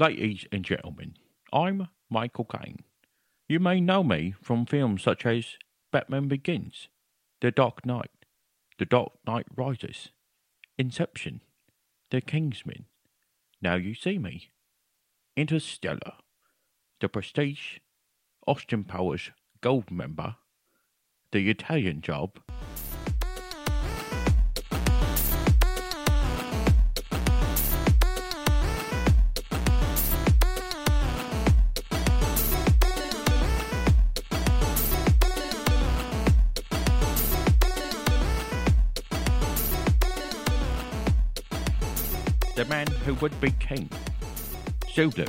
Ladies and gentlemen, I'm Michael Caine. You may know me from films such as Batman Begins, The Dark Knight, The Dark Knight Rises, Inception, The Kingsman. Now you see me. Interstellar, The Prestige, Austin Powers Goldmember, The Italian Job, Would Be King, Zulu,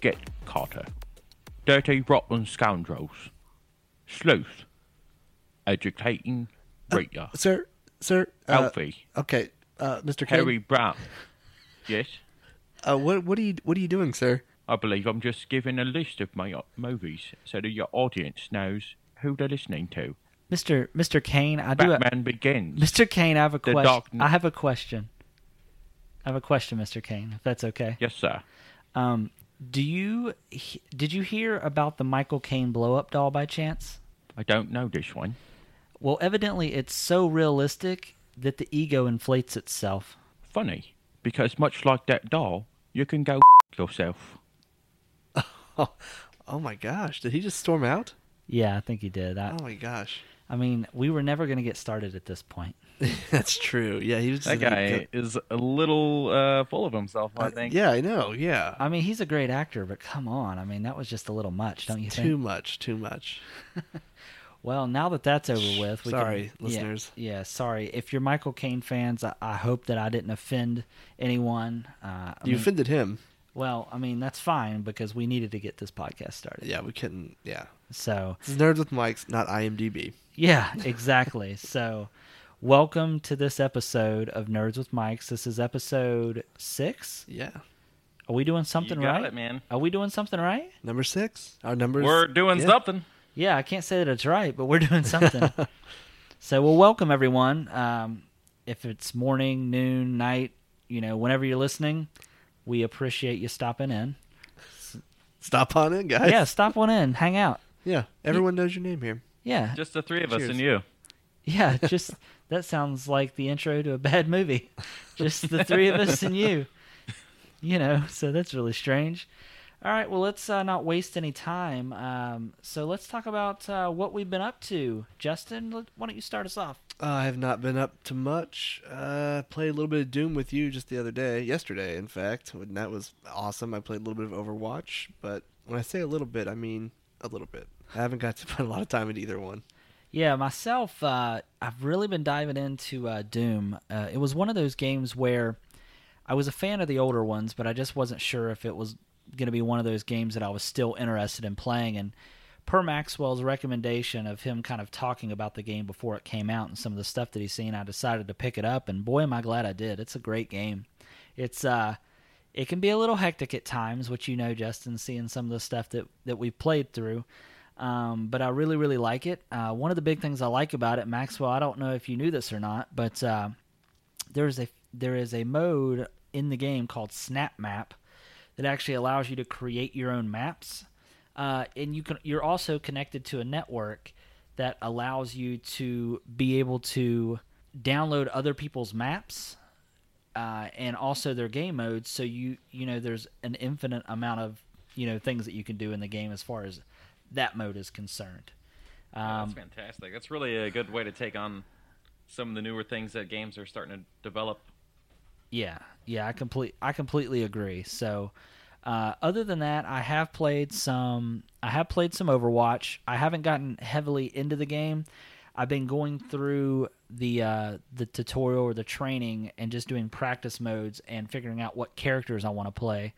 Get Carter, Dirty Rotten Scoundrels, Sleuth, Educating Rita, Sir, sir. Uh, Alfie, okay, uh, Mr. Caine. Harry Brown. Yes, Uh, what what are you what are you doing, sir? I believe I'm just giving a list of my uh, movies so that your audience knows who they're listening to. Mr. Mr. Caine, I do. Batman Begins. Mr. Caine, I have a The question. Dark I have a question. I have a question, Mr. Caine, if that's okay. Yes, sir. Um, do you he- did you hear about the Michael Caine blow up doll by chance? I don't know this one. Well, evidently it's so realistic that the ego inflates itself. Funny, because much like that doll, you can go yourself. Oh, oh my gosh! Did he just storm out? Yeah, I think he did. I, Oh my gosh! I mean, we were never going to get started at this point. That's true. Yeah, he was. That Just, guy is a little uh, full of himself, I think. Yeah, I know. Yeah, I mean, he's a great actor, but come on. I mean, that was just a little much, don't you too think? much. Too much. Well, now that that's over with, we Sorry, can, listeners. Yeah, yeah, sorry. If you're Michael Caine fans, I, I hope that I didn't offend anyone. Uh, You mean, offended him. well, I mean that's fine because we needed to get this podcast started. Yeah, we couldn't. Yeah, So this is Nerds with Mics, not IMDb. yeah, exactly. so welcome to this episode of Nerds with Mics. This is episode six. Yeah, Are we doing You something got right? it, man. Are we doing something right? number six. Our numbers. We're doing yeah. something. Yeah, I can't say that it's right, but we're doing something. so, well, welcome everyone. Um, if it's morning, noon, night, you know, whenever you're listening, we appreciate you stopping in. Stop on in, guys. Yeah, stop one in, hang out. yeah. Everyone knows your name here. Yeah, Just the three of us and you. Yeah. Just that sounds like the intro to a bad movie. Just the three of us and you. You know, so that's really strange. All right, well, let's uh, not waste any time. Um, so let's talk about uh, what we've been up to. Justin, let- why don't you start us off? Uh, I have not been up to much. Uh, played a little bit of Doom with you just the other day, yesterday, in fact, and that was awesome. I played a little bit of Overwatch, but when I say a little bit, I mean a little bit. I haven't got to put a lot of time in either one. Yeah, myself, uh, I've really been diving into uh, Doom. Uh, it was one of those games where I was a fan of the older ones, but I just wasn't sure if it was going to be one of those games that I was still interested in playing. And per Maxwell's recommendation of him kind of talking about the game before it came out and some of the stuff that he's seen, I decided to pick it up. And boy, am I glad I did. It's a great game. It's uh, it can be a little hectic at times, which you know, Justin, seeing some of the stuff that that we've played through. Um, but I really, really like it. Uh, one of the big things I like about it, Maxwell, I don't know if you knew this or not, but uh, there's a there is a mode in the game called Snap Map that actually allows you to create your own maps, uh, and you can you're also connected to a network that allows you to be able to download other people's maps uh, and also their game modes. So you you know there's an infinite amount of you know things that you can do in the game as far as that mode is concerned. Um, that's fantastic. That's really a good way to take on some of the newer things that games are starting to develop. Yeah, yeah, I complete I completely agree. So, uh, other than that, I have played some. I have played some Overwatch. I haven't gotten heavily into the game. I've been going through the uh, the tutorial or the training and just doing practice modes and figuring out what characters I want to play.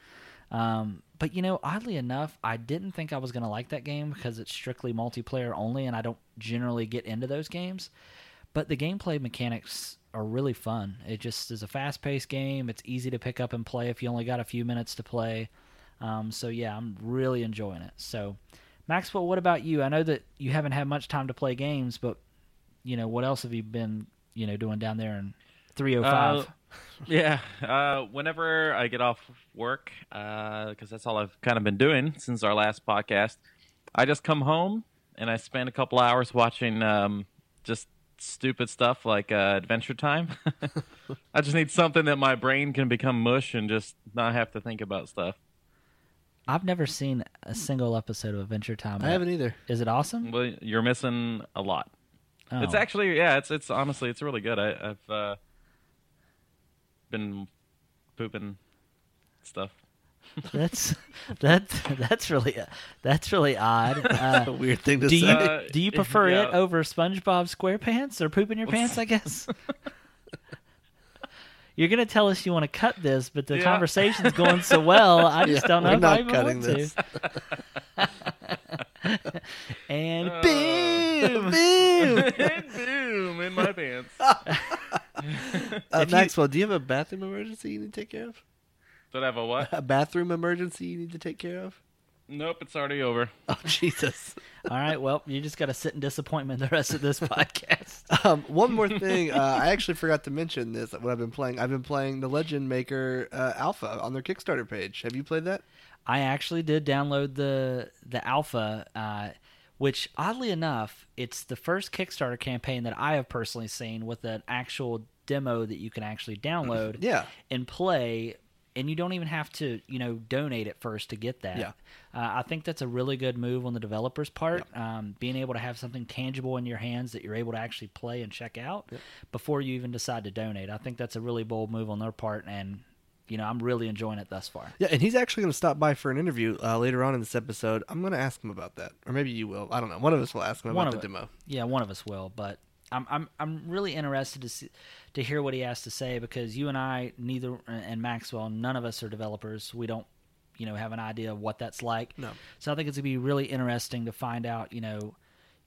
Um, but you know, oddly enough, I didn't think I was going to like that game because it's strictly multiplayer only, and I don't generally get into those games. But the gameplay mechanics are really fun. It just is a fast paced game. It's easy to pick up and play if you only got a few minutes to play. Um, so yeah, I'm really enjoying it. So Maxwell, what about you? I know that you haven't had much time to play games, but you know what else have you been you know doing down there in Three oh five. Uh, yeah. Uh, whenever I get off work, because that's all I've kind of been doing since our last podcast, I just come home and I spend a couple hours watching um, just stupid stuff like uh, Adventure Time. I just need something that my brain can become mush and just not have to think about stuff. I've never seen a single episode of Adventure Time. I haven't either. Is it awesome? Well, you're missing a lot. It's Oh. actually yeah. It's it's honestly it's really good. I, I've uh, been pooping stuff. that's that that's really that's really odd. Uh, A weird thing to do say. you Uh, do you prefer yeah. it over SpongeBob SquarePants or poop in your pants? I guess. You're gonna tell us you want to cut this, but the Yeah. conversation's going so well. I just Yeah, don't know we're if I not even cutting want this. to. and Uh, boom, boom, and Boom in my pants. Uh, If you- Maxwell, do you have a bathroom emergency you need to take care of? Did I have a what? A bathroom emergency you need to take care of? Nope, it's already over. Oh Jesus! All right, well, you just got to sit in disappointment the rest of this podcast. Um, one more thing, uh, I actually forgot to mention this. What I've been playing, I've been playing the Legend Maker uh, Alpha on their Kickstarter page. Have you played that? I actually did download the the alpha, uh, which oddly enough, it's the first Kickstarter campaign that I have personally seen with an actual demo that you can actually download Yeah. and play. And you don't even have to, you know, donate it first to get that. Yeah. Uh, I think that's a really good move on the developer's part. Um, being able to have something tangible in your hands that you're able to actually play and check out before you even decide to donate. I think that's a really bold move on their part, and you know, I'm really enjoying it thus far. Yeah, and he's actually going to stop by for an interview uh, later on in this episode. I'm going to ask him about that, or maybe you will. I don't know. One of us will ask him One about the of demo. Yeah, one of us will, but I'm I'm I'm really interested to see to hear what he has to say because you and I neither and Maxwell none of us are developers. We don't you know have an idea of what that's like. No. So I think it's going to be really interesting to find out, you know,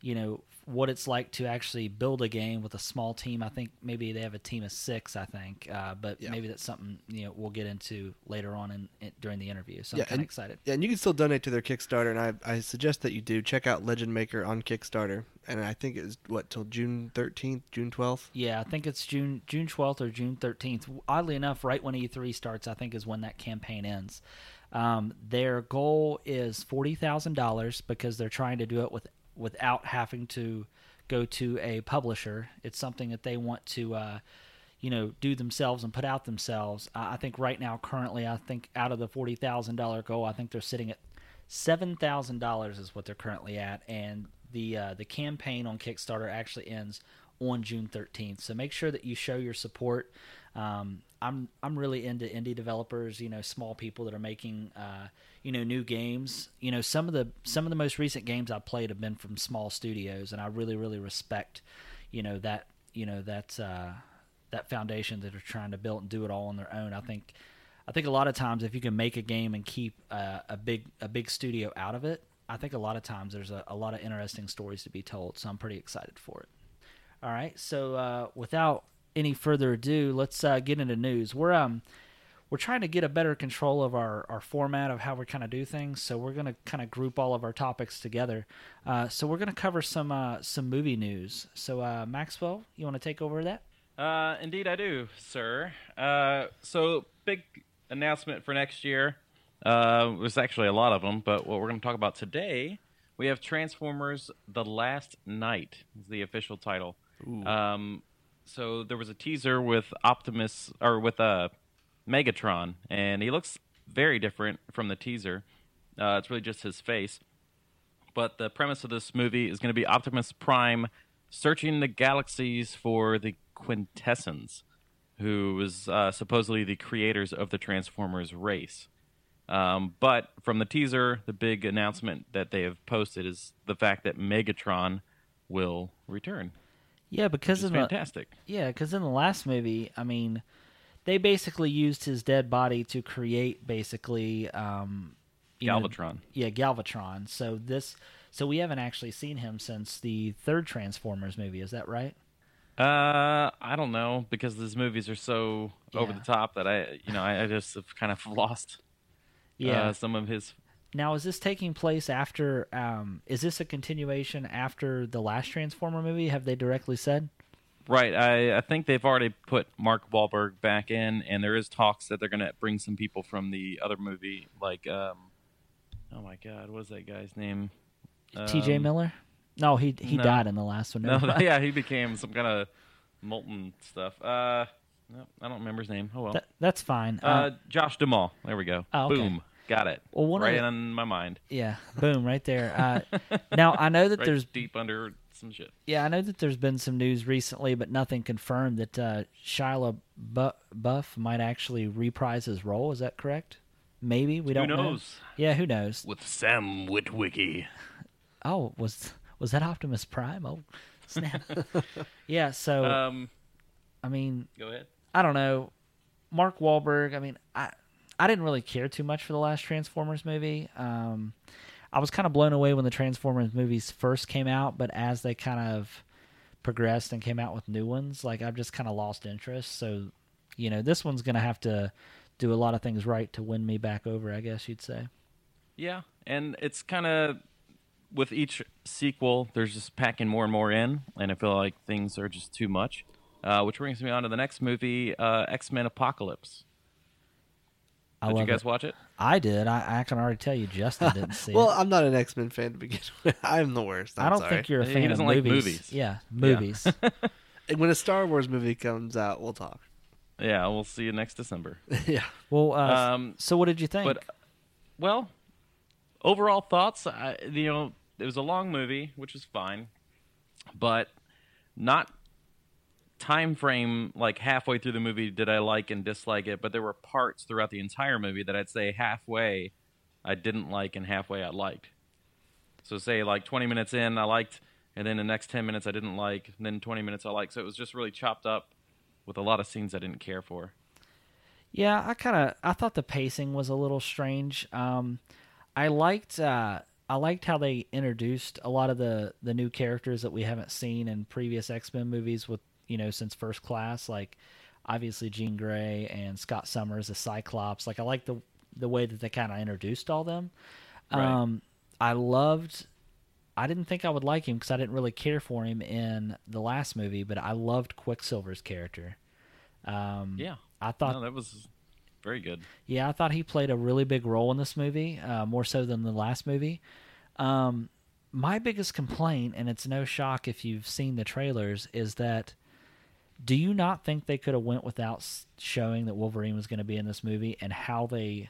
you know what it's like to actually build a game with a small team. I think maybe they have a team of 6, I think. Uh, but Yeah. maybe that's something, you know, we'll get into later on in, in during the interview. So Yeah, I'm kind of excited. Yeah, and you can still donate to their Kickstarter, and I, I suggest that you do. Check out Legend Maker on Kickstarter, and I think it's what till June 13th, June 12th. Yeah, I think it's June June 12th or June 13th. Oddly enough, right when E3 starts, I think is when that campaign ends. Um, their goal is forty thousand dollars because they're trying to do it with without having to go to a publisher. It's something that they want to, uh, you know, do themselves and put out themselves. I I think right now, currently, I think out of the forty thousand dollar goal, I think they're sitting at seven thousand dollars is what they're currently at, and the uh, the campaign on Kickstarter actually ends on June thirteenth. So make sure that you show your support. Um, I'm I'm really into indie developers, you know, small people that are making uh, you know new games. You know, some of the some of the most recent games I've played have been from small studios, and I really really respect you know that you know that uh, that foundation that are trying to build and do it all on their own. I think I think a lot of times if you can make a game and keep uh, a big a big studio out of it, I think a lot of times there's a, a lot of interesting stories to be told. So I'm pretty excited for it. All right, so uh, without any further ado, let's uh, get into news. We're um we're trying to get a better control of our, our format of how we kind of do things. So we're going to kind of group all of our topics together. Uh, so we're going to cover some uh, some movie news. So uh, Maxwell, you want to take over that? Uh, indeed, I do, sir. Uh, so big announcement for next year. Uh, there's actually a lot of them, but what we're going to talk about today, we have Transformers: The Last Knight is the official title. Um, so there was a teaser with Optimus or with uh, Megatron, and he looks very different from the teaser. Uh, it's really just his face. But the premise of this movie is going to be Optimus Prime searching the galaxies for the Quintessons, who was uh, supposedly the creators of the Transformers race. Um, but from the teaser, the big announcement that they have posted is the fact that Megatron will return. Yeah, because in the fantastic. yeah, because in the last movie, I mean, they basically used his dead body to create basically um, you know, Galvatron. yeah, Galvatron. So this, so we haven't actually seen him since the third Transformers movie. Is that right? Uh, I don't know because these movies are so over the top that I, you know, I, I just have kind of lost Yeah. uh, some of his. Now, is this taking place after? Um, is this a continuation after the last Transformer movie? Have they directly said? Right. I, I think they've already put Mark Wahlberg back in, and there is talks that they're going to bring some people from the other movie, like, um, oh my God, what is that guy's name? T.J. Um, Miller. No, he he no. died in the last one. No, yeah, he became some kind of molten stuff. Uh, no, I don't remember his name. Oh well. That- that's fine. Uh, uh, Josh Duhamel. There we go. Oh, okay. Boom. Got it. Well, right the- in my mind. yeah, boom, right there. Uh, now I know that Right there's deep under some shit. yeah, I know that there's been some news recently, but nothing confirmed that uh, Shia Bu- Buff might actually reprise his role. Is that correct? Maybe we don't Who know. knows? Yeah, who knows? With Sam Witwicky. Oh, was was that Optimus Prime? Oh, snap. yeah. So Um, I mean, go ahead. I don't know. Mark Wahlberg. I mean, I I didn't really care too much for the last Transformers movie. Um, I was kind of blown away when the Transformers movies first came out, but as they kind of progressed and came out with new ones, like I've just kind of lost interest. So, you know, this one's gonna have to do a lot of things right to win me back over. I guess you'd say. Yeah, and it's kind of with each sequel, there's just packing more and more in, and I feel like things are just too much. Uh, which brings me on to the next movie, uh, X Men Apocalypse. I Did you guys it. watch it? I did. I, I can already tell you, Justin didn't see Well, it. I'm not an X Men fan to begin with. I'm the worst. I'm I don't sorry. think you're a He fan doesn't of like movies. movies. Yeah, movies. And when a Star Wars movie comes out, we'll talk. Yeah, we'll see you next December. yeah. well, uh, Um, so what did you think? But well, overall thoughts. I, you know, it was a long movie, which was fine, but not time frame like halfway through the movie did I like and dislike it. But there were parts throughout the entire movie that I'd say halfway I didn't like and halfway I liked. So say like 20 minutes in I liked, and then the next 10 minutes I didn't like, and then 20 minutes I liked. So it was just really chopped up with a lot of scenes I didn't care for. Yeah, I kind of I thought the pacing was a little strange. Um, I liked uh, I liked how they introduced a lot of the the new characters that we haven't seen in previous X Men movies with you know since First Class, like obviously Jean Grey and Scott Summers the Cyclops. Like I like the the way that they kind of introduced all them. Right. Um, I loved. I didn't think I would like him because I didn't really care for him in the last movie, but I loved Quicksilver's character. Um, Yeah, I thought no, that was very good. yeah, I thought he played a really big role in this movie, uh, more so than the last movie. Um, my biggest complaint, and it's no shock if you've seen the trailers, is that do you not think they could have went without showing that Wolverine was going to be in this movie and how they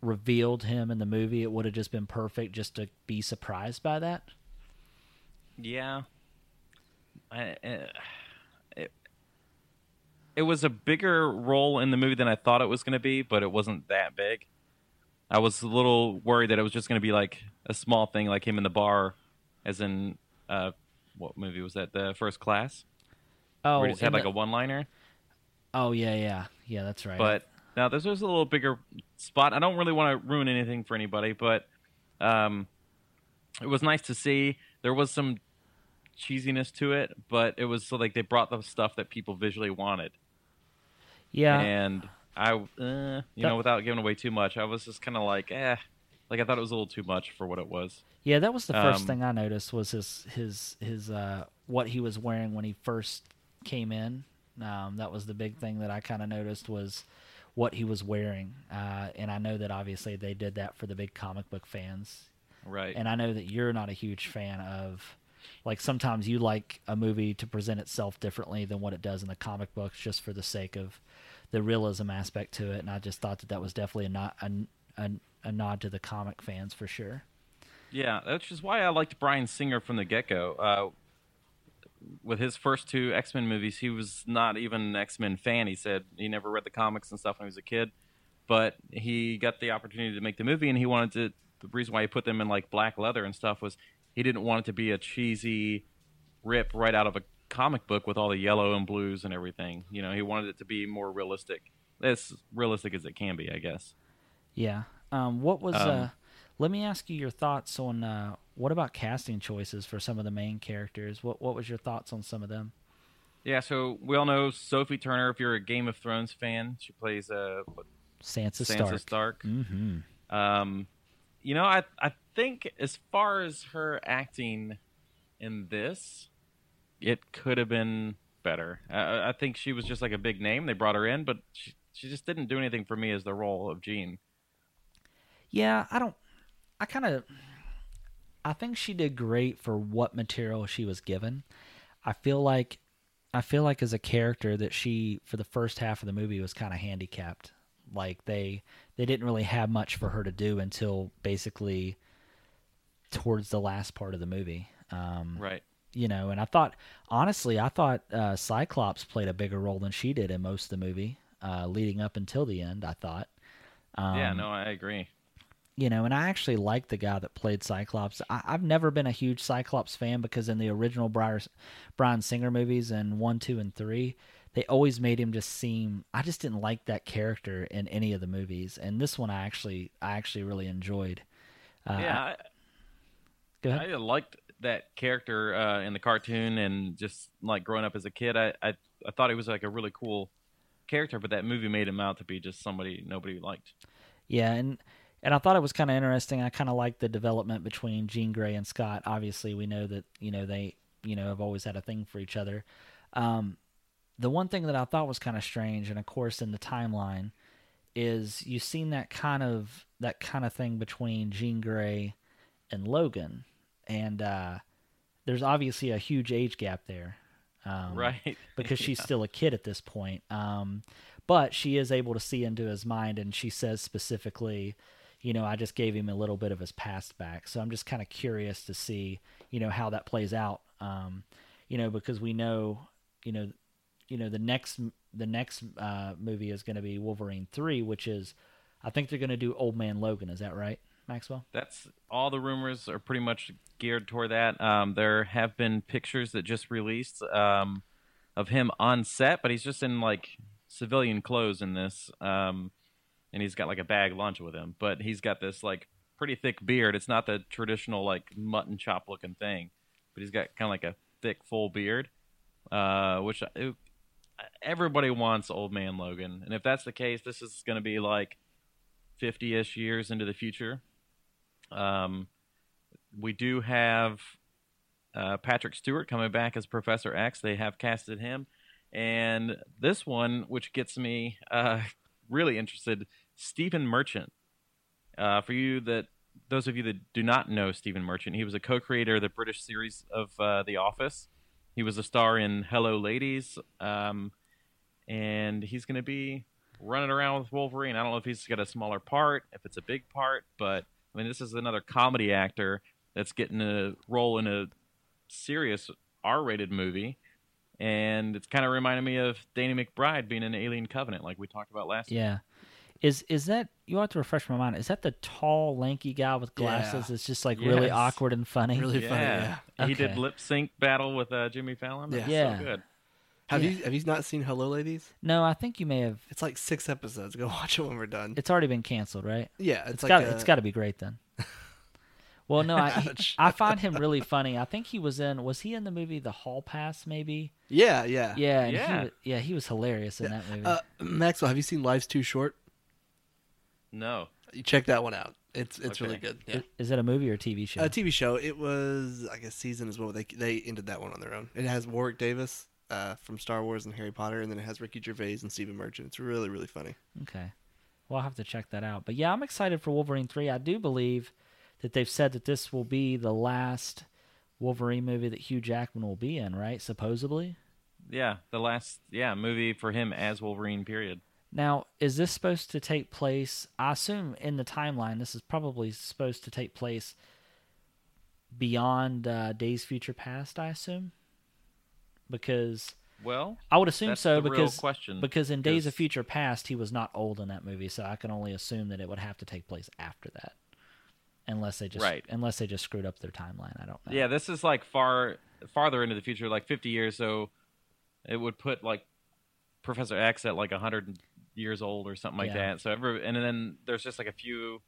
revealed him in the movie? It would have just been perfect just to be surprised by that. Yeah. I, uh, it, it was a bigger role in the movie than I thought it was going to be, but it wasn't that big. I was a little worried that it was just going to be like a small thing, like him in the bar, as in uh, what movie was that? The First Class, Oh, where just had like the- a one-liner. oh yeah, yeah, yeah. That's right. But now this was a little bigger spot. I don't really want to ruin anything for anybody, but um, it was nice to see. There was some cheesiness to it, but it was so like they brought the stuff that people visually wanted, yeah, and I, uh, you know, without giving away too much, I was just kind of like, eh, like I thought it was a little too much for what it was. Yeah, that was the first Um, thing I noticed was his his his uh what he was wearing when he first came in. Um, that was the big thing that I kind of noticed was what he was wearing. Uh, and I know that obviously they did that for the big comic book fans. Right. And I know that you're not a huge fan of like sometimes you like a movie to present itself differently than what it does in the comic books just for the sake of the realism aspect to it. And I just thought that that was definitely a nod, a, a, a nod to the comic fans for sure. Yeah, that's just why I liked Bryan Singer from the get go. Uh, with his first two X Men movies, he was not even an X Men fan. He said he never read the comics and stuff when he was a kid, but he got the opportunity to make the movie, and he wanted to. The reason why he put them in like black leather and stuff was he didn't want it to be a cheesy rip right out of a comic book with all the yellow and blues and everything. You know, he wanted it to be more realistic, as realistic as it can be, I guess. Yeah. Um, what was? Um, uh, let me ask you your thoughts on uh, what about casting choices for some of the main characters? What What was your thoughts on some of them? Yeah, so we all know Sophie Turner. If you're a Game of Thrones fan, she plays uh, what, Sansa, Sansa Stark. Stark. Mm-hmm. Um, you know, I I think as far as her acting in this, it could have been better. I, I think she was just like a big name. They brought her in, but she she just didn't do anything for me as the role of Jean. Yeah, I don't. I kind of. I think she did great for what material she was given. I feel like, I feel like as a character that she for the first half of the movie was kind of handicapped. Like they they didn't really have much for her to do until basically towards the last part of the movie. Um, Right. you know, and I thought honestly, I thought uh, Cyclops played a bigger role than she did in most of the movie, uh, leading up until the end. I thought. Um, yeah. No, I agree. You know, and I actually like the guy that played Cyclops. I, I've never been a huge Cyclops fan because in the original Briar, Bryan Singer movies and one, two, and three, they always made him just seem. I just didn't like that character in any of the movies, and this one I actually, I actually really enjoyed. Uh, yeah. I. I liked that character uh, in the cartoon, and just like growing up as a kid, I, I I thought he was like a really cool character, but that movie made him out to be just somebody nobody liked. Yeah, and and I thought it was kind of interesting. I kind of liked the development between Jean Grey and Scott. Obviously, we know that you know they you know have always had a thing for each other. Um, the one thing that I thought was kind of strange, and of course in the timeline, is you've seen that kind of that kind of thing between Jean Grey and Logan, and uh, there's obviously a huge age gap there. Um, right. because she's still a kid at this point. Um, but she is able to see into his mind, and she says specifically, you know, I just gave him a little bit of his past back. So I'm just kind of curious to see, you know, how that plays out. Um, you know, because we know, you know, you know the next the next uh, movie is going to be Wolverine three, which is, I think they're going to do Old Man Logan. Is that right, Maxwell? That's all the rumors are pretty much geared toward that. Um, there have been pictures that just released um, of him on set, but he's just in like civilian clothes in this, um, and he's got like a bag lunch with him. But he's got this like pretty thick beard. It's not the traditional like mutton chop looking thing, but he's got kind of like a thick full beard, uh, which it, everybody wants old man Logan. And if that's the case, this is going to be like 50-ish years into the future. Um, we do have uh, Patrick Stewart coming back as Professor X. They have casted him, and this one, which gets me uh, really interested, Stephen Merchant. Uh, for you that those of you that do not know Stephen Merchant, he was a co-creator of the British series of uh, The Office. He was a star in Hello Ladies, um, and he's going to be running around with Wolverine. I don't know if he's got a smaller part, if it's a big part, but I mean, this is another comedy actor that's getting a role in a serious R-rated movie, and it's kind of reminding me of Danny McBride being in Alien Covenant, like we talked about last. Year. Yeah. Is is that you have to refresh my mind? Is that the tall, lanky guy with glasses? Yeah. It's just like really awkward and funny. Really funny. Yeah, Yeah. he did lip sync battle with uh, Jimmy Fallon. That's Yeah. so good. Have Yeah. you have you not seen Hello Ladies? No, I think you may have. It's like six episodes. Go watch it when we're done. It's already been canceled, right? yeah, it's, it's like got a- it's got to be great then. Well, no, I he- I find him really funny. I think he was in was he in the movie The Hall Pass maybe? Yeah, yeah. Yeah, and Yeah. He, was- yeah, he was hilarious in that movie. Uh, Maxwell, have you seen Life's Too Short? No, You check that one out. It's it's really good. Yeah. Is, is it a movie or a TV show? A TV show. It was like a season as well. They they ended that one on their own. It has Warwick Davis uh, from Star Wars and Harry Potter, and then it has Ricky Gervais and Stephen Merchant. It's really really funny. Okay. Well, I'll have to check that out. But yeah, I'm excited for Wolverine 3. I do believe that they've said that this will be the last Wolverine movie that Hugh Jackman will be in, right? Supposedly. yeah, the last yeah movie for him as Wolverine. Period. Now, is this supposed to take place? I assume in the timeline, this is probably supposed to take place beyond uh, Days Future Past. I assume, because Well, I would assume so because because in Days of Future Past he was not old in that movie, so I can only assume that it would have to take place after that, unless they just Right. unless they just screwed up their timeline. I don't know. yeah, this is like far farther into the future, like 50 years. So it would put like Professor X at like 100 years old or something like Yeah. that. So every and then there's just like a few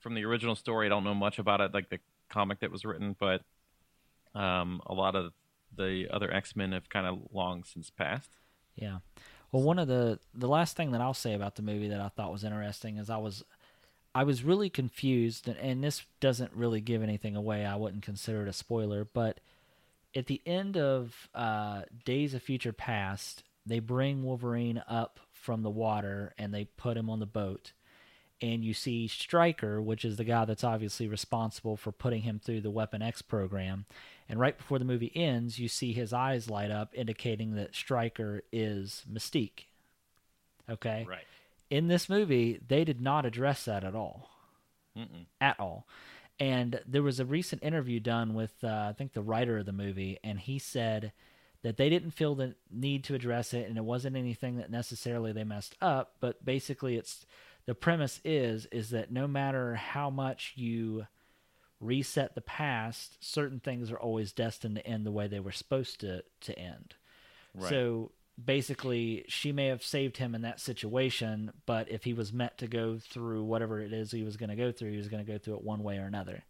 from the original story. I don't know much about it, like the comic that was written, but um, a lot of the other X Men have kind of long since passed. Yeah. Well, one of the the last thing that I'll say about the movie that I thought was interesting is I was I was really confused, and, this doesn't really give anything away. I wouldn't consider it a spoiler, but at the end of uh, Days of Future Past, they bring Wolverine up from the water and they put him on the boat. And you see Stryker, which is the guy that's obviously responsible for putting him through the Weapon X program. And right before the movie ends, you see his eyes light up, indicating that Stryker is Mystique. Okay? Right. In this movie, they did not address that at all Mm-mm. at all. And there was a recent interview done with, uh, I think, the writer of the movie, and he said that they didn't feel the need to address it, and it wasn't anything that necessarily they messed up. But basically, it's the premise is is that no matter how much you reset the past, certain things are always destined to end the way they were supposed to to end. Right. So basically, she may have saved him in that situation, but if he was meant to go through whatever it is he was going to go through, he was going to go through it one way or another.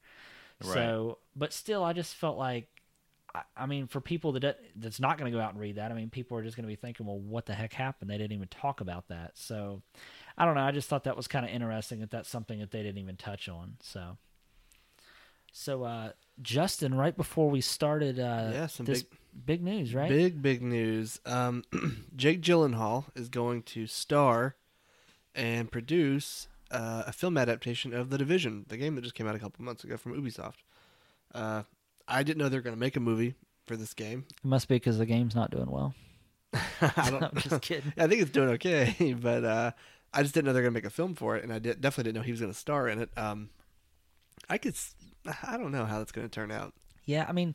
Right. So, but still, I just felt like, I, I mean, for people that that's not going to go out and read that, I mean, people are just going to be thinking, well, what the heck happened? They didn't even talk about that. So, I don't know. I just thought that was kind of interesting that that's something that they didn't even touch on. So, so uh, Justin, right before we started, uh, Yeah, some this big, news, right? Big big news. Um, Jake Gyllenhaal is going to star and produce uh, a film adaptation of The Division, the game that just came out a couple months ago from Ubisoft. Uh, I didn't know they were going to make a movie for this game. It must be because the game's not doing well. I don't. I'm just kidding. I think it's doing okay, but uh, I just didn't know they were going to make a film for it, and I did, definitely didn't know he was going to star in it. Um, I could. s- I don't know how that's going to turn out. Yeah, I mean,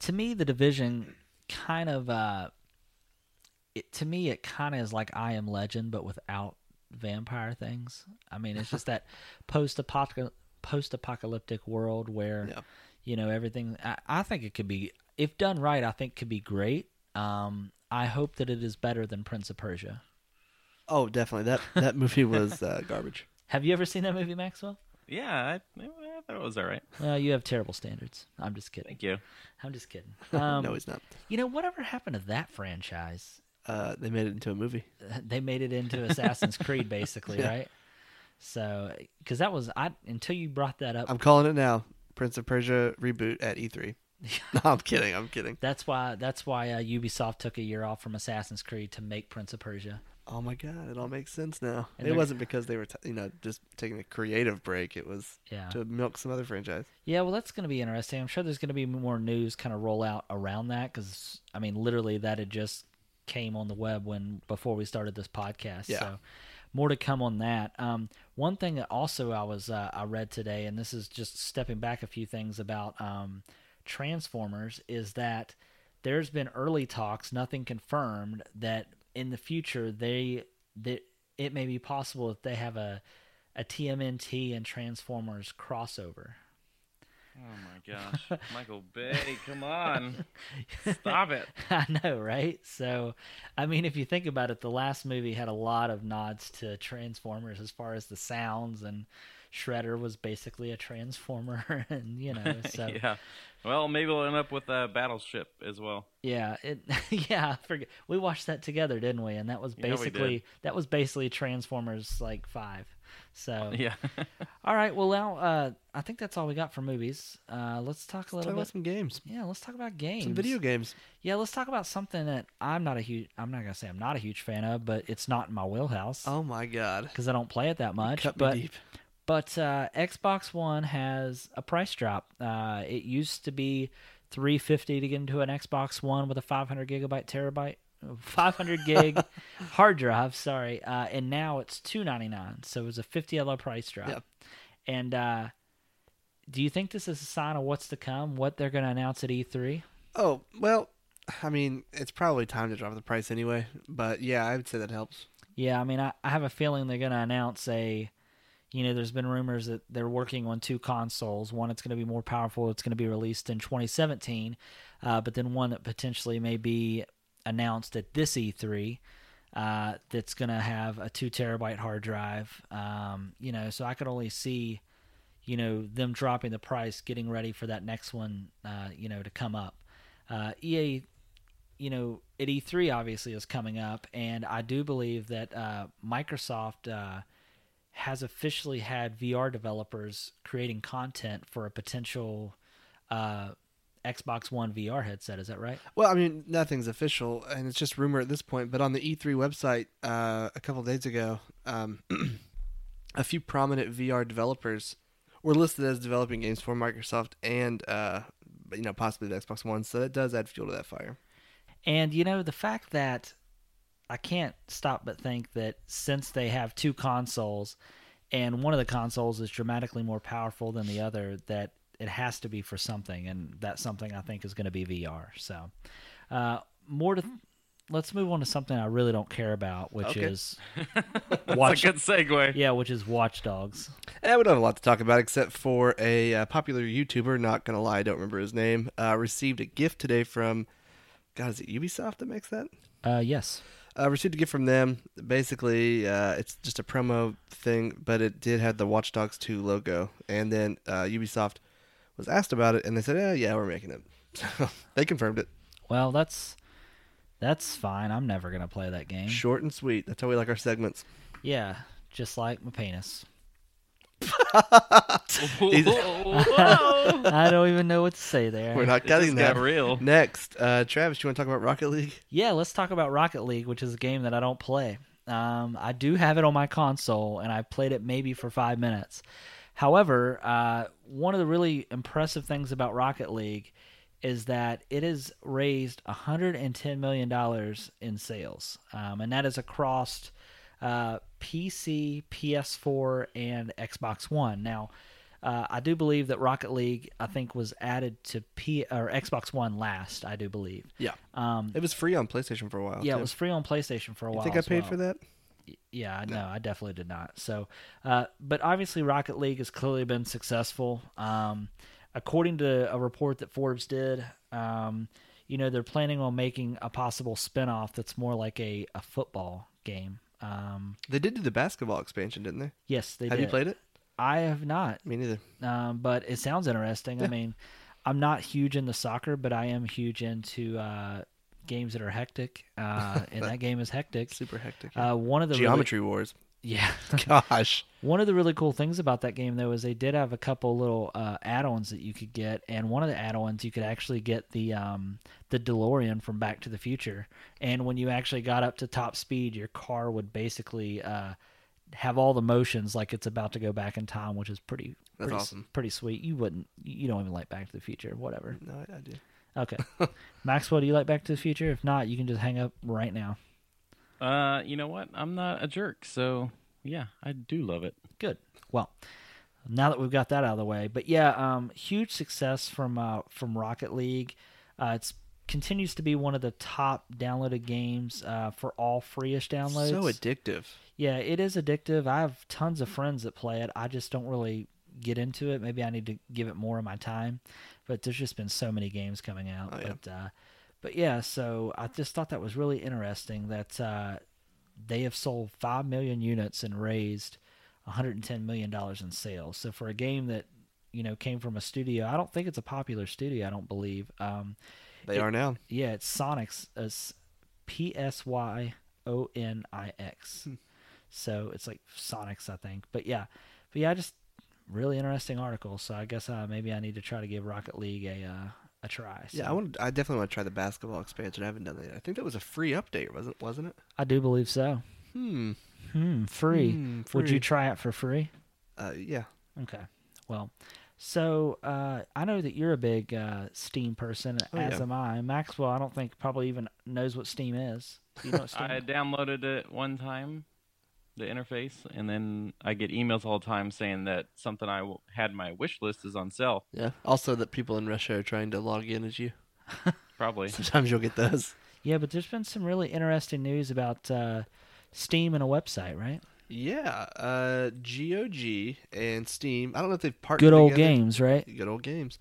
to me, the division kind of, uh, it, to me, it kind of is like I Am Legend, but without vampire things. I mean, it's just that post post apocalyptic world where, Yeah. you know, everything. I, I think it could be, if done right, I think could be great. Um, I hope that it is better than Prince of Persia. Oh, definitely. That that movie was uh, garbage. Have you ever seen that movie, Maxwell? Yeah, I, I thought it was all right. Uh, you have terrible standards. I'm just kidding. Thank you. I'm just kidding. Um, no, he's not. You know, whatever happened to that franchise? Uh, they made it into a movie. they made it into Assassin's Creed, basically, Yeah. right? So, because that was I until you brought that up. I'm calling it now. Prince of Persia reboot at E3. no, I'm kidding. I'm kidding. that's why that's why uh, Ubisoft took a year off from Assassin's Creed to make Prince of Persia. Oh my god, it all makes sense now. And it wasn't because they were, t- you know, just taking a creative break. It was Yeah, to milk some other franchise. yeah. Well, that's going to be interesting. I'm sure there's going to be more news kind of roll out around that because I mean, literally, that had just came on the web when before we started this podcast. Yeah. So more to come on that. Um, one thing that also I was uh, I read today, and this is just stepping back a few things about um, Transformers, is that there's been early talks, nothing confirmed, that in the future they that it may be possible that they have a a TMNT and Transformers crossover. Oh my gosh, Michael Bay, come on, stop it. I know, right? So, I mean, if you think about it, the last movie had a lot of nods to Transformers as far as the sounds, and Shredder was basically a Transformer, and you know, so yeah. Well, maybe we'll end up with a battleship as well. yeah, it, yeah. Forget we watched that together, didn't we? And that was Yeah, basically that was basically Transformers like five. So, Yeah. all right, well now uh, I think that's all we got for movies. Uh, let's talk a Let's little talk bit. about some games, yeah, let's talk about games. some video games. Yeah, let's talk about something that I'm not a huge. I'm not gonna say I'm not a huge fan of, but it's not in my wheelhouse Oh my god, because I don't play it that much. cut but me deep. But uh, Xbox One has a price drop. Uh, it used to be 350 to get into an Xbox One with a 500 gigabyte terabyte, 500 gig hard drive. Sorry, uh, and now it's 299. So it was a 50 dollar price drop. Yep. And uh, do you think this is a sign of what's to come? What they're going to announce at E E3? Oh well, I mean, it's probably time to drop the price anyway. But yeah, I would say that helps. Yeah, I mean, I, I have a feeling they're going to announce a. You know, there's been rumors that they're working on two consoles. One it's going to be more powerful. It's going to be released in 2017, uh, but then one that potentially may be announced at this E3 uh, that's going to have a two terabyte hard drive. Um, you know, so I could only see, you know, them dropping the price, getting ready for that next one, uh, you know, to come up. Uh, EA you know, at E3 obviously is coming up, and I do believe that uh, Microsoft uh, has officially had VR developers creating content for a potential uh, Xbox One VR headset. Is that right? Well, I mean, nothing's official, and it's just rumor at this point. But on the E3 website uh, a couple days ago, um, a few prominent VR developers were listed as developing games for Microsoft and, uh, you know, possibly the Xbox One. So that does add fuel to that fire. And you know the fact that I can't stop but think that since they have two consoles, and one of the consoles is dramatically more powerful than the other, that it has to be for something, and that something I think is going to be VR. So, uh, more to. Let's move on to something I really don't care about, which Okay. is That's Watch- a good segue. yeah, which is Watch Dogs. Eh, we don't have a lot to talk about except for a uh, popular YouTuber, not going to lie, I don't remember his name, uh, received a gift today from, God, is it Ubisoft that makes that? Uh, yes. Uh, received a gift from them. Basically, uh, it's just a promo thing, but it did have the Watch Dogs 2 logo. And then uh, Ubisoft was asked about it, and they said, "Yeah, yeah, we're making it." So they confirmed it. Well, that's that's fine. I'm never gonna play that game. Short and sweet. That's how we like our segments. Yeah, just like my penis. Whoa. I don't even know what to say there. We're not getting that. real. Next, uh, Travis, you want to talk about Rocket League? Yeah, let's talk about Rocket League, which is a game that I don't play. Um, I do have it on my console, and I played it maybe for five minutes. However, uh, one of the really impressive things about Rocket League is that it has raised 110 million dollars in sales, um, and that is across uh, PC, PS4, and Xbox One. Now, uh, I do believe that Rocket League, I think, was added to P or Xbox One last. I do believe. Yeah. Um, It was free on PlayStation for a while. yeah, too. it was free on PlayStation for a You while. think I as paid well. for that? Yeah, no, I definitely did not. So, uh, but obviously, Rocket League has clearly been successful. Um, according to a report that Forbes did, um, you know, they're planning on making a possible spin-off that's more like a, a football game. Um, They did do the basketball expansion, didn't they? yes, they have did. you played it? I have not, Me neither. um, but it sounds interesting. I mean, I'm not huge into soccer, but I am huge into uh, games that are hectic, uh, and that game is hectic. Super hectic. Uh, one of the really- Geometry Wars. Yeah. Gosh. One of the really cool things about that game, though, is they did have a couple little uh, add-ons that you could get, and one of the add-ons you could actually get the um, the DeLorean from Back to the Future. And when you actually got up to top speed, your car would basically uh, have all the motions like it's about to go back in time, which is pretty That's pretty, awesome. pretty sweet. You wouldn't, you don't even like Back to the Future, whatever. No, I, I do. Okay, Maxwell, do you like Back to the Future? If not, you can just hang up right now. Uh, you know what? I'm not a jerk, so yeah, I do love it. Good. Well, now that we've got that out of the way, but yeah, um, huge success from uh, from Rocket League. Uh, it's continues to be one of the top downloaded games uh, for all freeish downloads. So addictive. yeah, it is addictive. I have tons of friends that play it. I just don't really get into it. Maybe I need to give it more of my time. But there's just been so many games coming out. Oh, yeah. But uh, but yeah, so I just thought that was really interesting that uh, they have sold five million units and raised 110 million dollars in sales. So for a game that you know came from a studio, I don't think it's a popular studio. I don't believe. Um, They It- are now. yeah, it's Sonics. It's P S Y O N I X. Hmm. So it's like Sonics, I think. But yeah, but yeah, just really interesting article. So I guess uh, maybe I need to try to give Rocket League a uh, a try. So Yeah, I want. I definitely want to try the basketball expansion. I haven't done that yet. I think that was a free update, wasn't wasn't it? I do believe so. Hmm. Hmm, free. Hmm, Would you try it for free? Uh, yeah. Okay. Well, so uh, I know that you're a big uh, Steam person, Oh, as yeah. am I. Maxwell, I don't think probably even knows what Steam is. Do you know what Steam I is? downloaded it one time, the interface, and then I get emails all the time saying that something I w- had my wish list is on sale. Yeah. Also, that people in Russia are trying to log in as you. Probably. Sometimes you'll get those. Yeah, but there's been some really interesting news about uh, Steam and a website, right? Yeah. Uh, GOG and Steam. I don't know if they've partnered. Good old together. games, right? Good old games.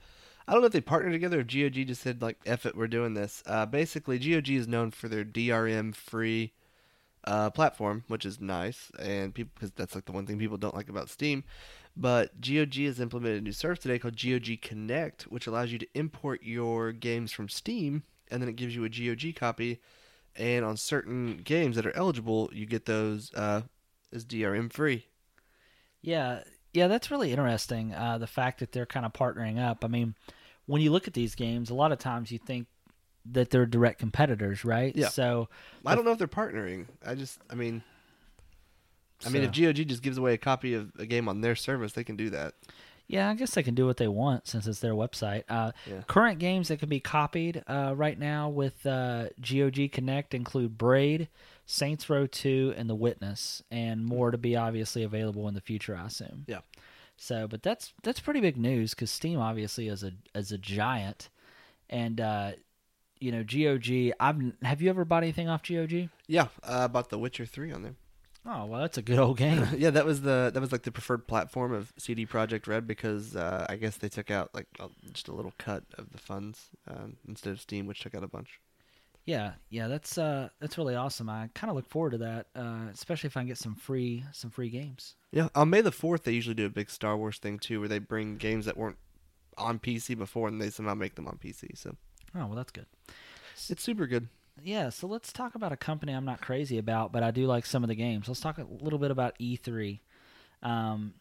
I don't know if they partnered together. If GOG just said like, "F it, we're doing this." Uh, basically, GOG is known for their DRM free uh, platform, which is nice, and people because that's like the one thing people don't like about Steam. But GOG has implemented a new service today called GOG Connect, which allows you to import your games from Steam, and then it gives you a GOG copy. And on certain games that are eligible, you get those uh, as DRM free. Yeah, yeah, that's really interesting. Uh, the fact that they're kind of partnering up. I mean, when you look at these games, a lot of times you think that they're direct competitors, right? Yeah. So I don't know if they're partnering. I just, I mean, I mean, if GOG just gives away a copy of a game on their service, they can do that. Yeah, I guess they can do what they want since it's their website. Uh, Yeah. Current games that can be copied uh, right now with uh, GOG Connect include Braid, Saints Row 2, and The Witness, and more to be obviously available in the future, I assume. Yeah. So, but that's that's pretty big news because Steam obviously is a is a giant, and uh, you know GOG. I've have you ever bought anything off GOG? Yeah, uh, bought The Witcher Three on there. Oh well, that's a good old game. yeah, that was the that was like the preferred platform of CD Projekt Red because uh, I guess they took out like a, just a little cut of the funds um, instead of Steam, which took out a bunch. Yeah, yeah, that's uh, that's really awesome. I kind of look forward to that, uh, especially if I can get some free some free games. Yeah, on May the fourth, they usually do a big Star Wars thing too, where they bring games that weren't on PC before and they somehow make them on PC. So Oh well, that's good. it's super good. Yeah, so let's talk about a company I'm not crazy about, but I do like some of the games. Let's talk a little bit about E3. Um,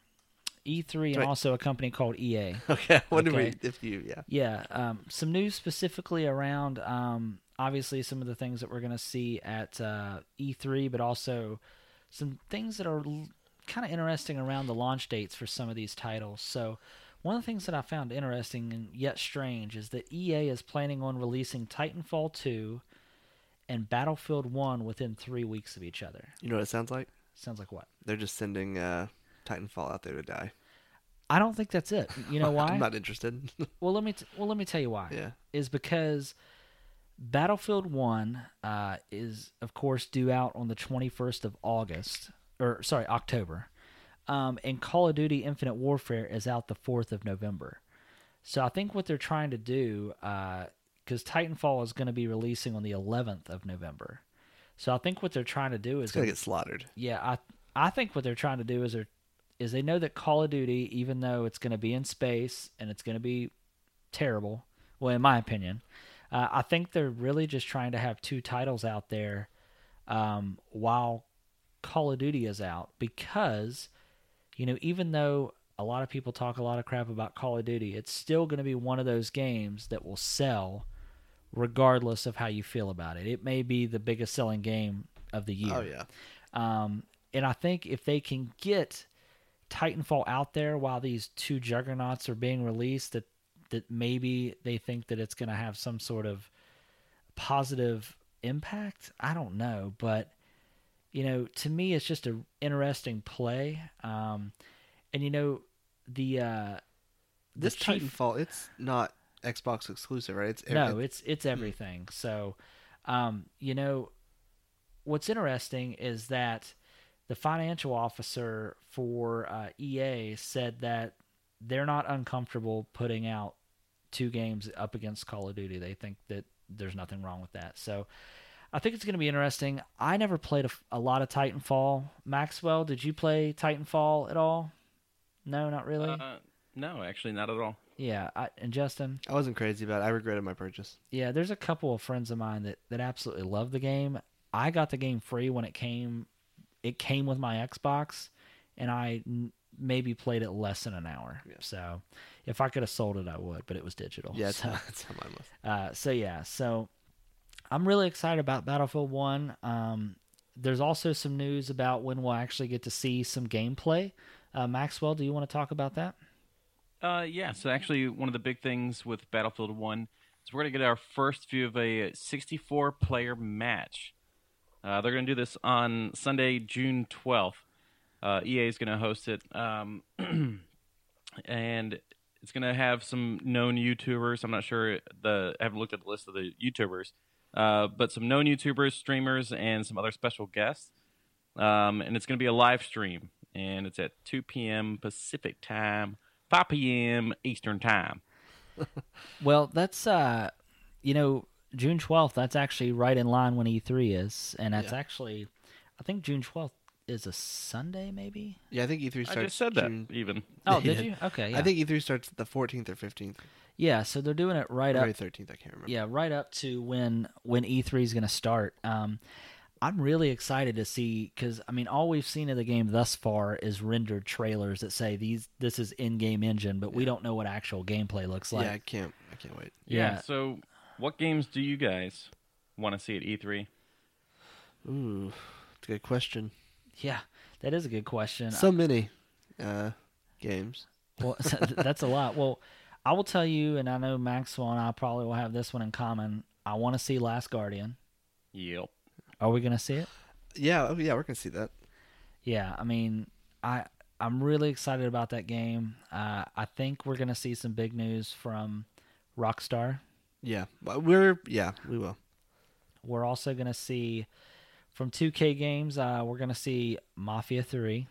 E3 and Right. also a company called EA. Okay, I wonder Okay. if you yeah. Yeah, um, some news specifically around um, obviously some of the things that we're going to see at uh, E3, but also some things that are l- kind of interesting around the launch dates for some of these titles. So, one of the things that I found interesting and yet strange is that EA is planning on releasing Titanfall 2 and Battlefield 1 within three weeks of each other. You know what it sounds like? Sounds like what? They're just sending uh, Titanfall out there to die. I don't think that's it. You know why? I'm not interested. Well, let me t- well let me tell you why. yeah. Is because Battlefield One uh, is of course due out on the twenty first of August, or sorry October, um, and Call of Duty Infinite Warfare is out the fourth of November. So I think what they're trying to do, because Titanfall is going to be releasing on the eleventh of November, so I think what they're trying to do is It's gonna get slaughtered. yeah, I I think what they're trying to do is they're is they know that Call of Duty, even though it's going to be in space and it's going to be terrible, well, in my opinion, uh, I think they're really just trying to have two titles out there um, while Call of Duty is out because you know even though a lot of people talk a lot of crap about Call of Duty, it's still going to be one of those games that will sell regardless of how you feel about it. It may be the biggest selling game of the year. Oh yeah. Um, and I think if they can get Titanfall out there while these two juggernauts are being released, that that maybe they think that it's going to have some sort of positive impact. I don't know, but you know, to me, it's just a interesting play. Um, and you know, the uh, the This chief- Titanfall, it's not Xbox exclusive, right? It's every- no, it's it's everything. So, um, you know, what's interesting is that the financial officer for uh, EA said that they're not uncomfortable putting out two games up against Call of Duty. They think that there's nothing wrong with that. So. I think it's going to be interesting. I never played a, a lot of Titanfall. Maxwell, did you play Titanfall at all? No, not really. Uh, no, actually, not at all. yeah, I, and Justin. I wasn't crazy about it. I regretted my purchase. Yeah, there's a couple of friends of mine that that absolutely love the game. I got the game free when it came. It came with my Xbox, and I n- maybe played it less than an hour. Yeah. So, if I could have sold it, I would, but it was digital. Yeah, it's So, that's how mine was. uh, so yeah, so I'm really excited about Battlefield One. Um, there's also some news about when we'll actually get to see some gameplay. Uh, Maxwell, do you want to talk about that? Uh, yeah. So actually, one of the big things with Battlefield One is we're gonna get our first view of a 64-player match. Uh, they're gonna do this on Sunday, June 12th. Uh, EA is gonna host it, um, and it's gonna have some known YouTubers. I'm not sure the I haven't looked at the list of the YouTubers, uh, but some known YouTubers, streamers, and some other special guests. Um, and it's gonna be a live stream, and it's at 2 p.m. Pacific time. 5 p.m. Eastern Time. Well, that's uh, you know, June twelfth. That's actually right in line when E three is, and that's Yeah. actually, I think June twelfth is a Sunday, maybe. Yeah, I think E3 starts. I just said that, even. Oh, did you? Okay, yeah. I think E3 starts the 14th or 15th, yeah. So they're doing it right or up 13th. I can't remember. yeah, right up to when when E3 is going to start. Um, I'm really excited to see because I mean, all we've seen of the game thus far is rendered trailers that say these this is in-game engine, but we don't know what actual gameplay looks like. yeah, I can't. I I can't wait. Yeah. Yeah. So, what games do you guys want to see at E E3? Ooh, it's a good question. Yeah, that is a good question. So many uh, games. Well, that's a lot. Well, I will tell you, and I know Maxwell and I probably will have this one in common. I want to see Last Guardian. Yep. Are we going to see it? Yeah, oh, yeah, we're gonna see that. Yeah, I mean, I I'm really excited about that game. Uh, I think we're going to see some big news from Rockstar. Yeah, we're yeah, we will. We're also going to see from 2K Games. Uh, we're going to see Mafia 3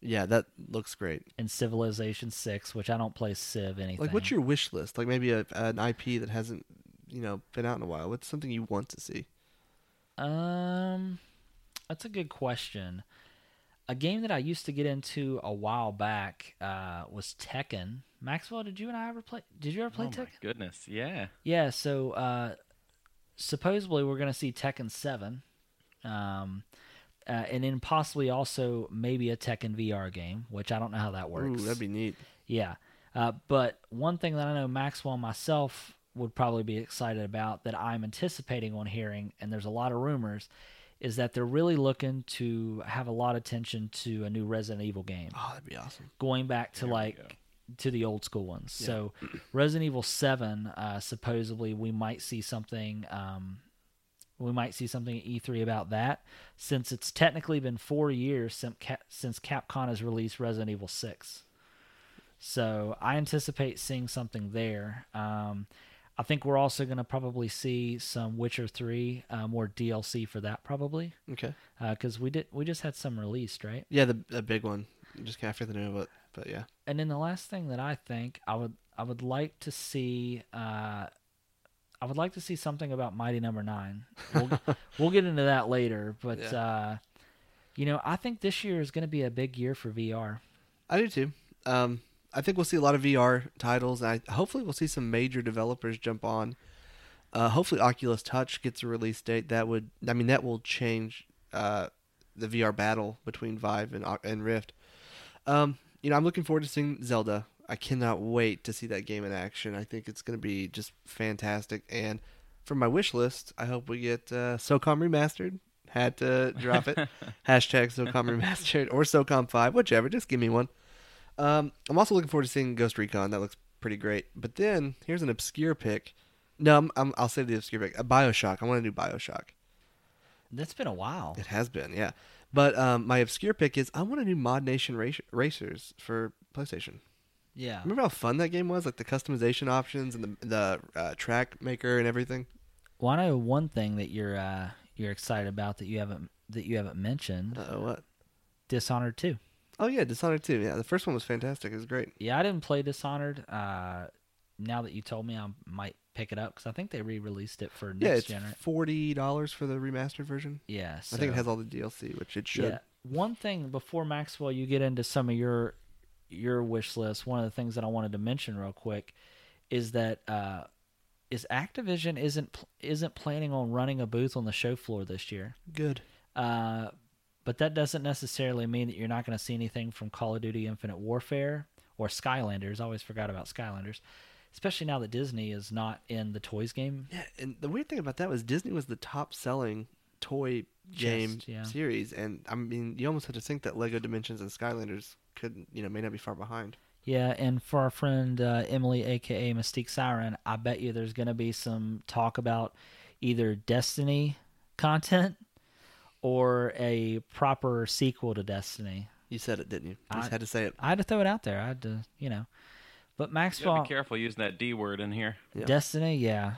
Yeah, that looks great. and Civilization 6, which I don't play Civ anything. Like, what's your wish list? Like maybe a, an IP that hasn't you know been out in a while. What's something you want to see? Um, that's a good question. A game that I used to get into a while back uh, was Tekken. Maxwell, did you and I ever play? Did you ever play oh Tekken? my goodness. Yeah. Yeah. So uh, supposedly we're gonna see Tekken Seven, um, uh, and then possibly also maybe a Tekken VR game, which I don't know how that works. Ooh, that'd be neat. Yeah. Uh, but one thing that I know Maxwell and myself would probably be excited about that I'm anticipating on hearing, and there's a lot of rumors, is that they're really looking to have a lot of attention to a new Resident Evil game, Oh, that'd be awesome. going back to There like to the old school ones. Yeah. So Resident Evil Seven, uh, supposedly we might see something. Um, we might see something at E3 about that, since it's technically been four years since since Capcom has released Resident Evil Six. So I anticipate seeing something there. Um, I think we're also going to probably see some Witcher Three, uh, more DLC for that probably, Okay. because we did we just had some released, right? Yeah, the the big one. Just can't forget the name of it, but yeah. And then the last thing that I think I would I would like to see uh, I would like to see something about Mighty Number Nine. We'll we'll get into that later, but Yeah. uh, you know I think this year is going to be a big year for VR. I do too. Um, I think we'll see a lot of VR titles, and I, hopefully we'll see some major developers jump on. Uh, hopefully, Oculus Touch gets a release date. That would, I mean, that will change uh, the VR battle between Vive and and Rift. Um, you know, I'm looking forward to seeing Zelda. I cannot wait to see that game in action. I think it's going to be just fantastic. And from my wish list, I hope we get uh, SOCOM remastered. Had to drop it. Hashtag SOCOM remastered or SOCOM five, whichever. Just give me one. Um, I'm also looking forward to seeing Ghost Recon. That looks pretty great. But then here's an obscure pick. No, I'm, I'm, I'll save the obscure pick. A Bioshock. I want to do Bioshock. That's been a while. It has been, yeah. But um, my obscure pick is I want to do Mod Nation Rac- Racers for PlayStation. Yeah. Remember how fun that game was? Like the customization options and the the uh, track maker and everything. Well, I know one thing that you're uh, you're excited about that you haven't that you haven't mentioned. Uh, what? Dishonored two. Oh yeah, Dishonored 2. Yeah, the first one was fantastic. It was great. Yeah, I didn't play Dishonored. Uh, now that you told me, I might pick it up because I think they re-released it for next yeah, it's forty dollars for the remastered version. Yeah, I think it has all the DLC, which it should. Yeah. One thing before Maxwell, you get into some of your your wish list. One of the things that I wanted to mention real quick is that uh, is Activision isn't isn't planning on running a booth on the show floor this year. Good. Uh, but that doesn't necessarily mean that you're not going to see anything from Call of Duty Infinite Warfare or Skylanders. I always forgot about Skylanders, especially now that Disney is not in the toys game. Yeah, and the weird thing about that was Disney was the top selling toy game Just, yeah. series, and I mean, you almost had to think that Lego Dimensions and Skylanders could, you know, may not be far behind. Yeah, and for our friend uh, Emily, aka Mystique Siren, I bet you there's going to be some talk about either Destiny content or a proper sequel to Destiny. You said it, didn't you? You just I- had to say it. I had to throw it out there. I had to, you know. But Maxwell, be careful using that D word in here. Yeah. Destiny, yeah.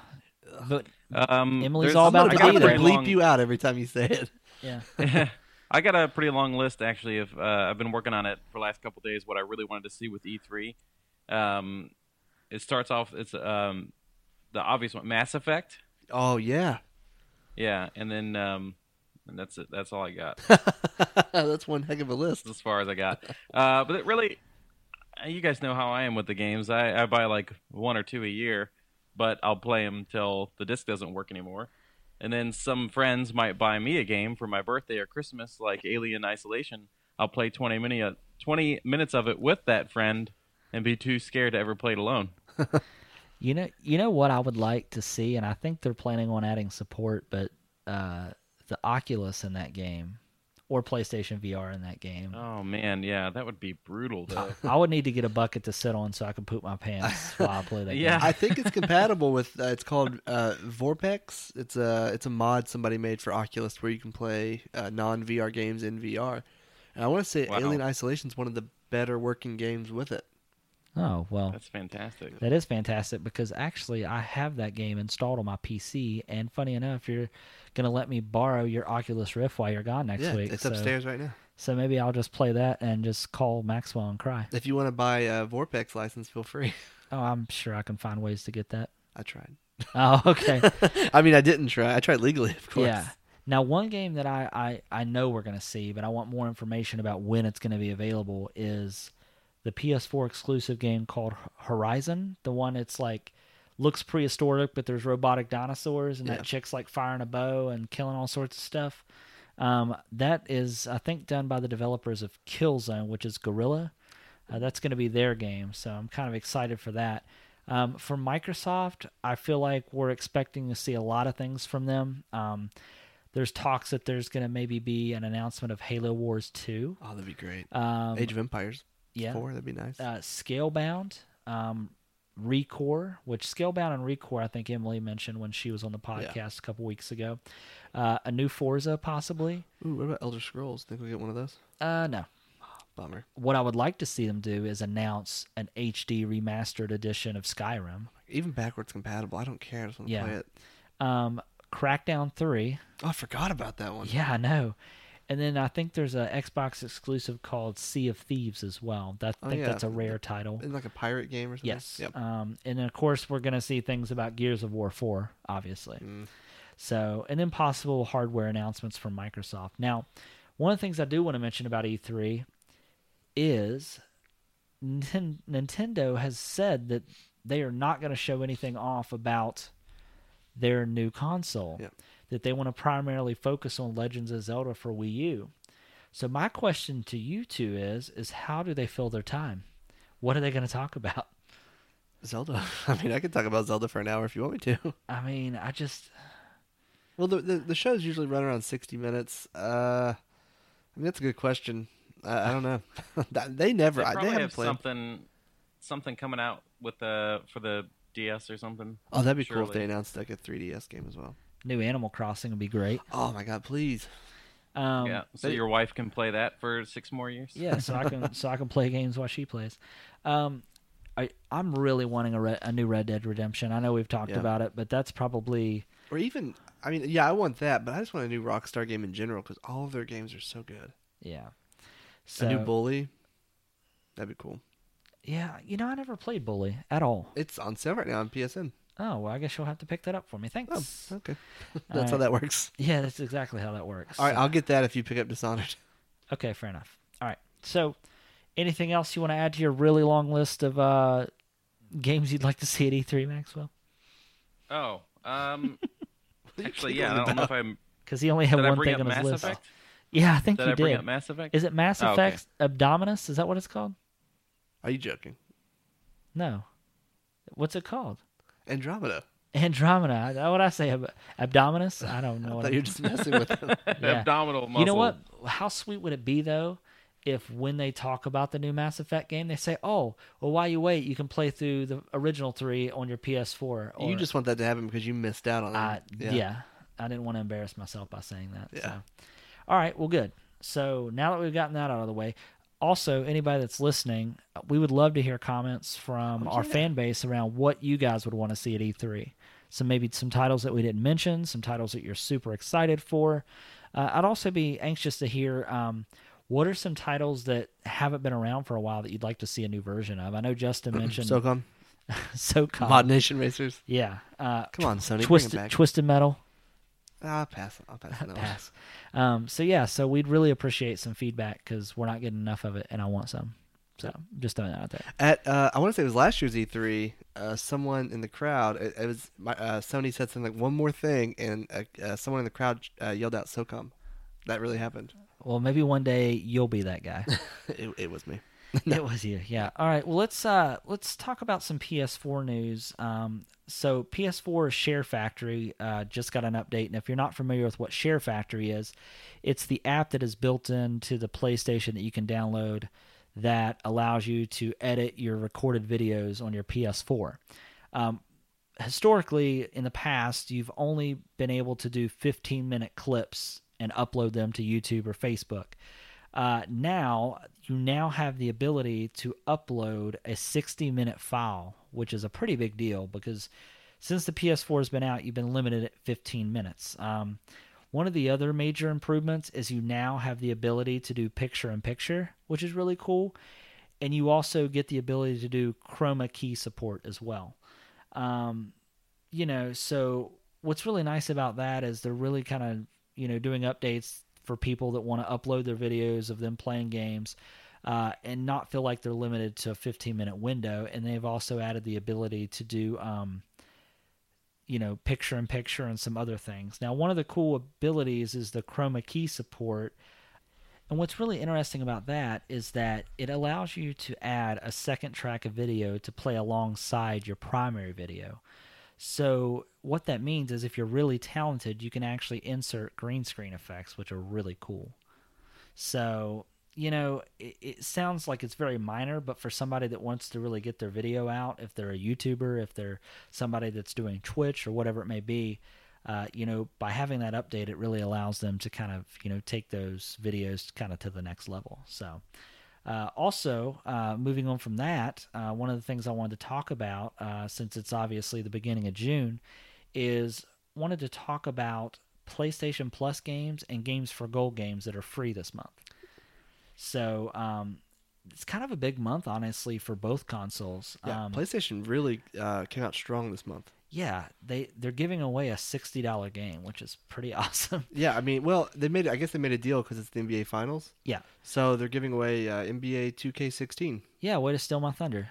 But Um, Emily's there's- all I'm about gonna, the I'm D gonna there. bleep you out every time you say it. yeah, I got a pretty long list actually. Of uh, I've been working on it for the last couple days. What I really wanted to see with E3. Um, it starts off. It's um, the obvious one, Mass Effect. Oh yeah, Yeah, and then um, and that's it. That's all I got. that's one heck of a list. as far as I got. Uh, but it really, you guys know how I am with the games. I, I buy like one or two a year, but I'll play them till the disc doesn't work anymore. And then some friends might buy me a game for my birthday or Christmas, like Alien Isolation. I'll play 20, minute, 20 minutes of it with that friend and be too scared to ever play it alone. You know, you know what I would like to see, and I think they're planning on adding support, but uh, the Oculus in that game, or PlayStation VR in that game, Oh man, yeah, that would be brutal though. I would need to get a bucket to sit on so I can poop my pants while I play that Yeah. game. I think it's compatible with. Uh, it's called uh, VorpX. It's a it's a mod somebody made for Oculus where you can play uh, non VR games in VR. And I want to say Wow. Alien Isolation is one of the better working games with it. Oh well, That's fantastic. that is fantastic because actually I have that game installed on my PC, and funny enough, you're gonna let me borrow your Oculus Rift while you're gone next yeah, week. it's so, upstairs right now. So maybe I'll just play that and just call Maxwell and cry. If you want to buy a VorpX license, feel free. Oh, I'm sure I can find ways to get that. I tried. Oh, okay. I mean, I didn't try. I tried legally, of course. Yeah. Now, one game that I, I, I know we're going to see, but I want more information about when it's going to be available is the PS4 exclusive game called Horizon. The one it's like looks prehistoric, but there's robotic dinosaurs, and Yeah. that chick's like firing a bow and killing all sorts of stuff. Um, that is, I think, done by the developers of Killzone, which is Guerrilla. Uh, that's going to be their game, so I'm kind of excited for that. Um, for Microsoft, I feel like we're expecting to see a lot of things from them. Um, there's talks that there's going to maybe be an announcement of Halo Wars 2. Oh, that'd be great. Um, Age of Empires yeah. 4, that'd be nice. Uh, Scalebound, um, Recore, which Scalebound and Recore, I think Emily mentioned when she was on the podcast a couple weeks ago. Uh, a new Forza, possibly. Ooh, what about Elder Scrolls? Think we'll get one of those? Uh, no. Bummer. What I would like to see them do is announce an HD remastered edition of Skyrim. Even backwards compatible. I don't care. I just want to Yeah. play it. Um, Crackdown 3. Oh, I forgot about that one. Yeah, I know. And then I think there's a Xbox exclusive called Sea of Thieves as well. That, I Oh, think yeah. that's a Rare title. In like a pirate game or something? Yes. Yep. Um, and then of course we're gonna see things about Gears of War four, obviously. Mm. So and then possible hardware announcements from Microsoft. Now, one of the things I do want to mention about E3 is Ninten- Nintendo has said that they are not going to show anything off about their new console. Yep. That they want to primarily focus on Legends of Zelda for Wii U. So my question to you two is is how do they fill their time? What are they going to talk about? Zelda. I mean, I could talk about Zelda for an hour if you want me to. I mean, I just Well, the the, the shows usually run around sixty minutes. Uh, I mean, that's a good question. I, I don't know. They never. They I, they probably haven't played. something, something coming out with the for the DS or something. Oh, that'd be cool if they announced like a 3DS game as well. New Animal Crossing would be great. Oh my god, please! Um, yeah, so they- your wife can play that for six more years. yeah, so I can so I can play games while she plays. Um, I I'm really wanting a, Red, a new Red Dead Redemption. I know we've talked Yeah. about it, but that's probably Or even, I mean, yeah, I want that, but I just want a new Rockstar game in general because all of their games are so good. yeah. So a new Bully, that'd be cool. yeah, you know I never played Bully at all. It's on sale right now on PSN. Oh well, I guess you'll have to pick that up for me. Thanks. Oh, okay. All That's how that works. Yeah, that's exactly how that works. All right, I'll get that if you pick up Dishonored. Okay, fair enough. All right. So, anything else you want to add to your really long list of uh, games you'd like to see at E3, Maxwell? Oh, um, actually, yeah. I don't know if I'm. Because he only had one thing up on his Mass list. Effect? Yeah, I think Did you I bring did. up Mass Effect? Is it Mass Oh, okay. Effect Abdominus? Is that what it's called? Are you joking? No. What's it called? Andromeda. Andromeda. Is that what I say? Ab- Abdominus? I don't know. I what you're just messing with them. Yeah. Abdominal muscle. You know what? How sweet would it be though if when they talk about the new Mass Effect game, they say, "Oh, well, while you wait, you can play through the original three on your PS4." Or, you just want that to happen because you missed out on I, it. yeah. I didn't want to embarrass myself by saying that. Yeah. So. All right. Well, good. So now that we've gotten that out of the way, also anybody that's listening, we would love to hear comments from Oh, our fan base around what you guys would want to see at E3. So maybe some titles that we didn't mention, some titles that you're super excited for. Uh, I'd also be anxious to hear um, what are some titles that haven't been around for a while that you'd like to see a new version of. I know Justin mentioned SOCOM, SOCOM. Mod Nation Racers. Yeah. Uh, Come on, Sony, Twisted. Twisted Metal. Ah, pass. I'll pass on. Pass. Um, so yeah, so we'd really appreciate some feedback because we're not getting enough of it, and I want some. So just throwing that out there. At uh, I want to say it was last year's E3. Uh, someone in the crowd, it, it was my, uh, Sony said something like one more thing, and uh, uh, someone in the crowd uh, yelled out SOCOM. That really happened. Well, maybe one day you'll be that guy. it, it was me. It was you, yeah. All right, well let's uh let's talk about some PS4 news. Um, so PS4 Share Factory uh, just got an update, and if you're not familiar with what Share Factory is, it's the app that is built into the PlayStation that you can download that allows you to edit your recorded videos on your PS4. Um, historically, in the past, you've only been able to do 15 minute clips and upload them to YouTube or Facebook. Uh, now you now have the ability to upload a 60 minute file, which is a pretty big deal because since the PS4 has been out, you've been limited at 15 minutes. Um, one of the other major improvements is you now have the ability to do picture in picture, which is really cool. And you also get the ability to do chroma key support as well. Um, you know, so what's really nice about that is they're really kind of, you know, doing updates for people that want to upload their videos of them playing games uh, and not feel like they're limited to a 15 minute window. And they've also added the ability to do, um, you know, picture in picture and some other things. Now, one of the cool abilities is the chroma key support. And what's really interesting about that is that it allows you to add a second track of video to play alongside your primary video. So, what that means is if you're really talented, you can actually insert green screen effects, which are really cool. So, you know, it, it, sounds like it's very minor, but for somebody that wants to really get their video out, if they're a YouTuber, if they're somebody that's doing Twitch or whatever it may be, uh, you know, by having that update, it really allows them to kind of, you know, take those videos kind of to the next level. So, uh, also, uh, moving on from that, uh, one of the things I wanted to talk about, uh, since it's obviously the beginning of June, is wanted to talk about PlayStation Plus games and games for gold games that are free this month. So um, it's kind of a big month, honestly, for both consoles. Yeah, um, PlayStation really uh, came out strong this month. Yeah, they they're giving away a sixty dollar game, which is pretty awesome. Yeah, I mean, well, they made I guess they made a deal because it's the NBA Finals. Yeah. So they're giving away uh, NBA 2K16. Yeah, way to steal my thunder.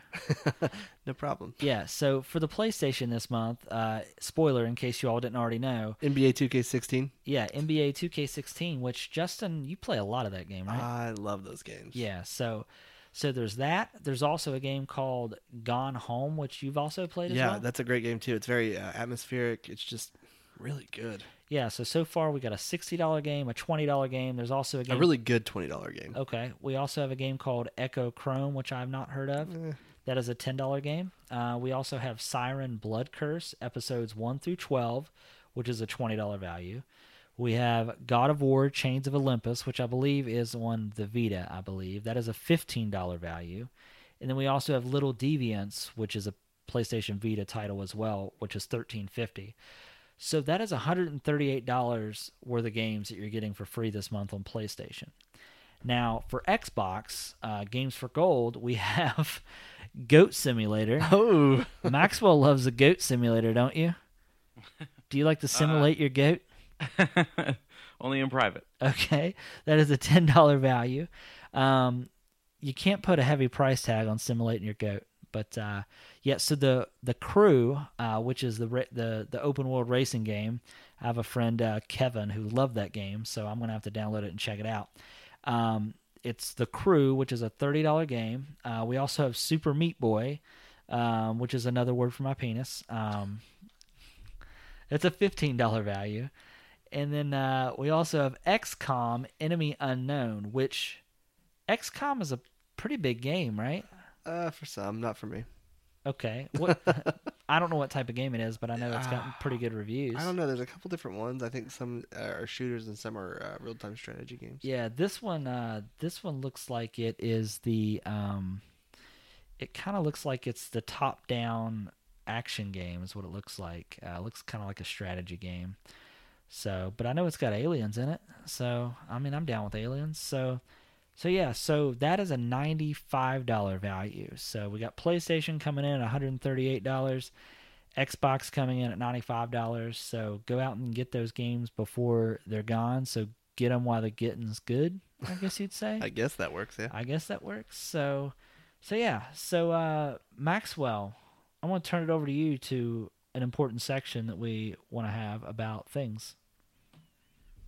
no problem. Yeah, so for the PlayStation this month, uh, spoiler in case you all didn't already know, NBA 2K16. yeah, NBA 2K16, which Justin, you play a lot of that game, right? I love those games. yeah, so so there's that. There's also a game called Gone Home, which you've also played as Yeah, well. that's a great game too. It's very uh, atmospheric. It's just really good. Yeah, so so far we got a sixty dollar game, a twenty dollar game. There's also a game. A really good twenty dollar game. Okay, we also have a game called Echochrome, which I've not heard of. Eh. That is a ten dollar game. Uh, we also have Siren Blood Curse episodes one through twelve, which is a twenty dollar value. We have God of War Chains of Olympus, which I believe is on the Vita. I believe that is a fifteen dollar value, and then we also have Little Deviants, which is a PlayStation Vita title as well, which is thirteen fifty. So that is $138 worth of games that you're getting for free this month on PlayStation. Now, for Xbox, uh, Games for Gold, we have Goat Simulator. Oh, Maxwell loves a goat simulator, don't you? Do you like to simulate your goat? Only in private. Okay, that is a ten dollar value. Um, you can't put a heavy price tag on simulating your goat, but uh, yeah. So the the crew, uh, which is the the the open world racing game, I have a friend uh, Kevin who loved that game, so I'm gonna have to download it and check it out. Um, it's the crew, which is a thirty dollar game. Uh, we also have Super Meat Boy, um, which is another word for my penis. Um, it's a fifteen dollar value. And then uh, we also have XCOM Enemy Unknown, which XCOM is a pretty big game, right? uh, for some, not for me. Okay. What I don't know what type of game it is, but I know it's gotten pretty good reviews. I don't know. There's a couple different ones. I think some are shooters and some are uh, real time strategy games. Yeah, this one uh this one looks like it is the um it kind of looks like it's the top down action game is what it looks like. Uh, it looks kind of like a strategy game. So, but I know it's got aliens in it. So, I mean, I'm down with aliens. So, so yeah, so that is a $95 value. So, we got PlayStation coming in at $138, Xbox coming in at $95. So, go out and get those games before they're gone. So, get them while the getting's good, I guess you'd say. I guess that works. Yeah. I guess that works. So, so yeah. So uh, Maxwell, I want to turn it over to you to an important section that we want to have about things.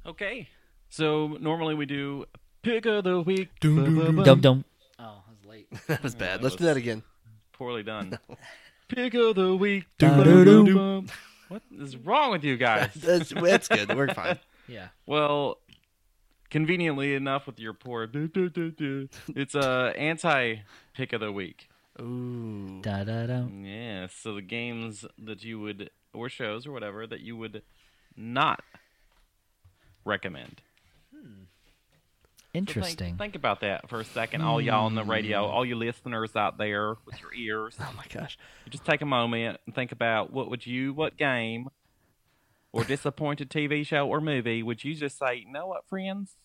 Okay. So normally we do pick of the week. Dum dum. Oh, that was late. that was bad. that Let's do that again. Poorly done. Pick of the week. Da-da-doo. What is wrong with you guys? That's, that's good. We're fine. Yeah. Well, conveniently enough, with your poor, it's uh, a anti pick of the week. Ooh. Da da da. Yeah, so the games that you would, or shows or whatever, that you would not recommend. So think- Interesting. think, about that for a second, all y'all on the radio, all you listeners out there with your ears. Oh my gosh. Just take a moment and think about what would you, what game, or disappointed TV show or movie would you just say, you know what, friends,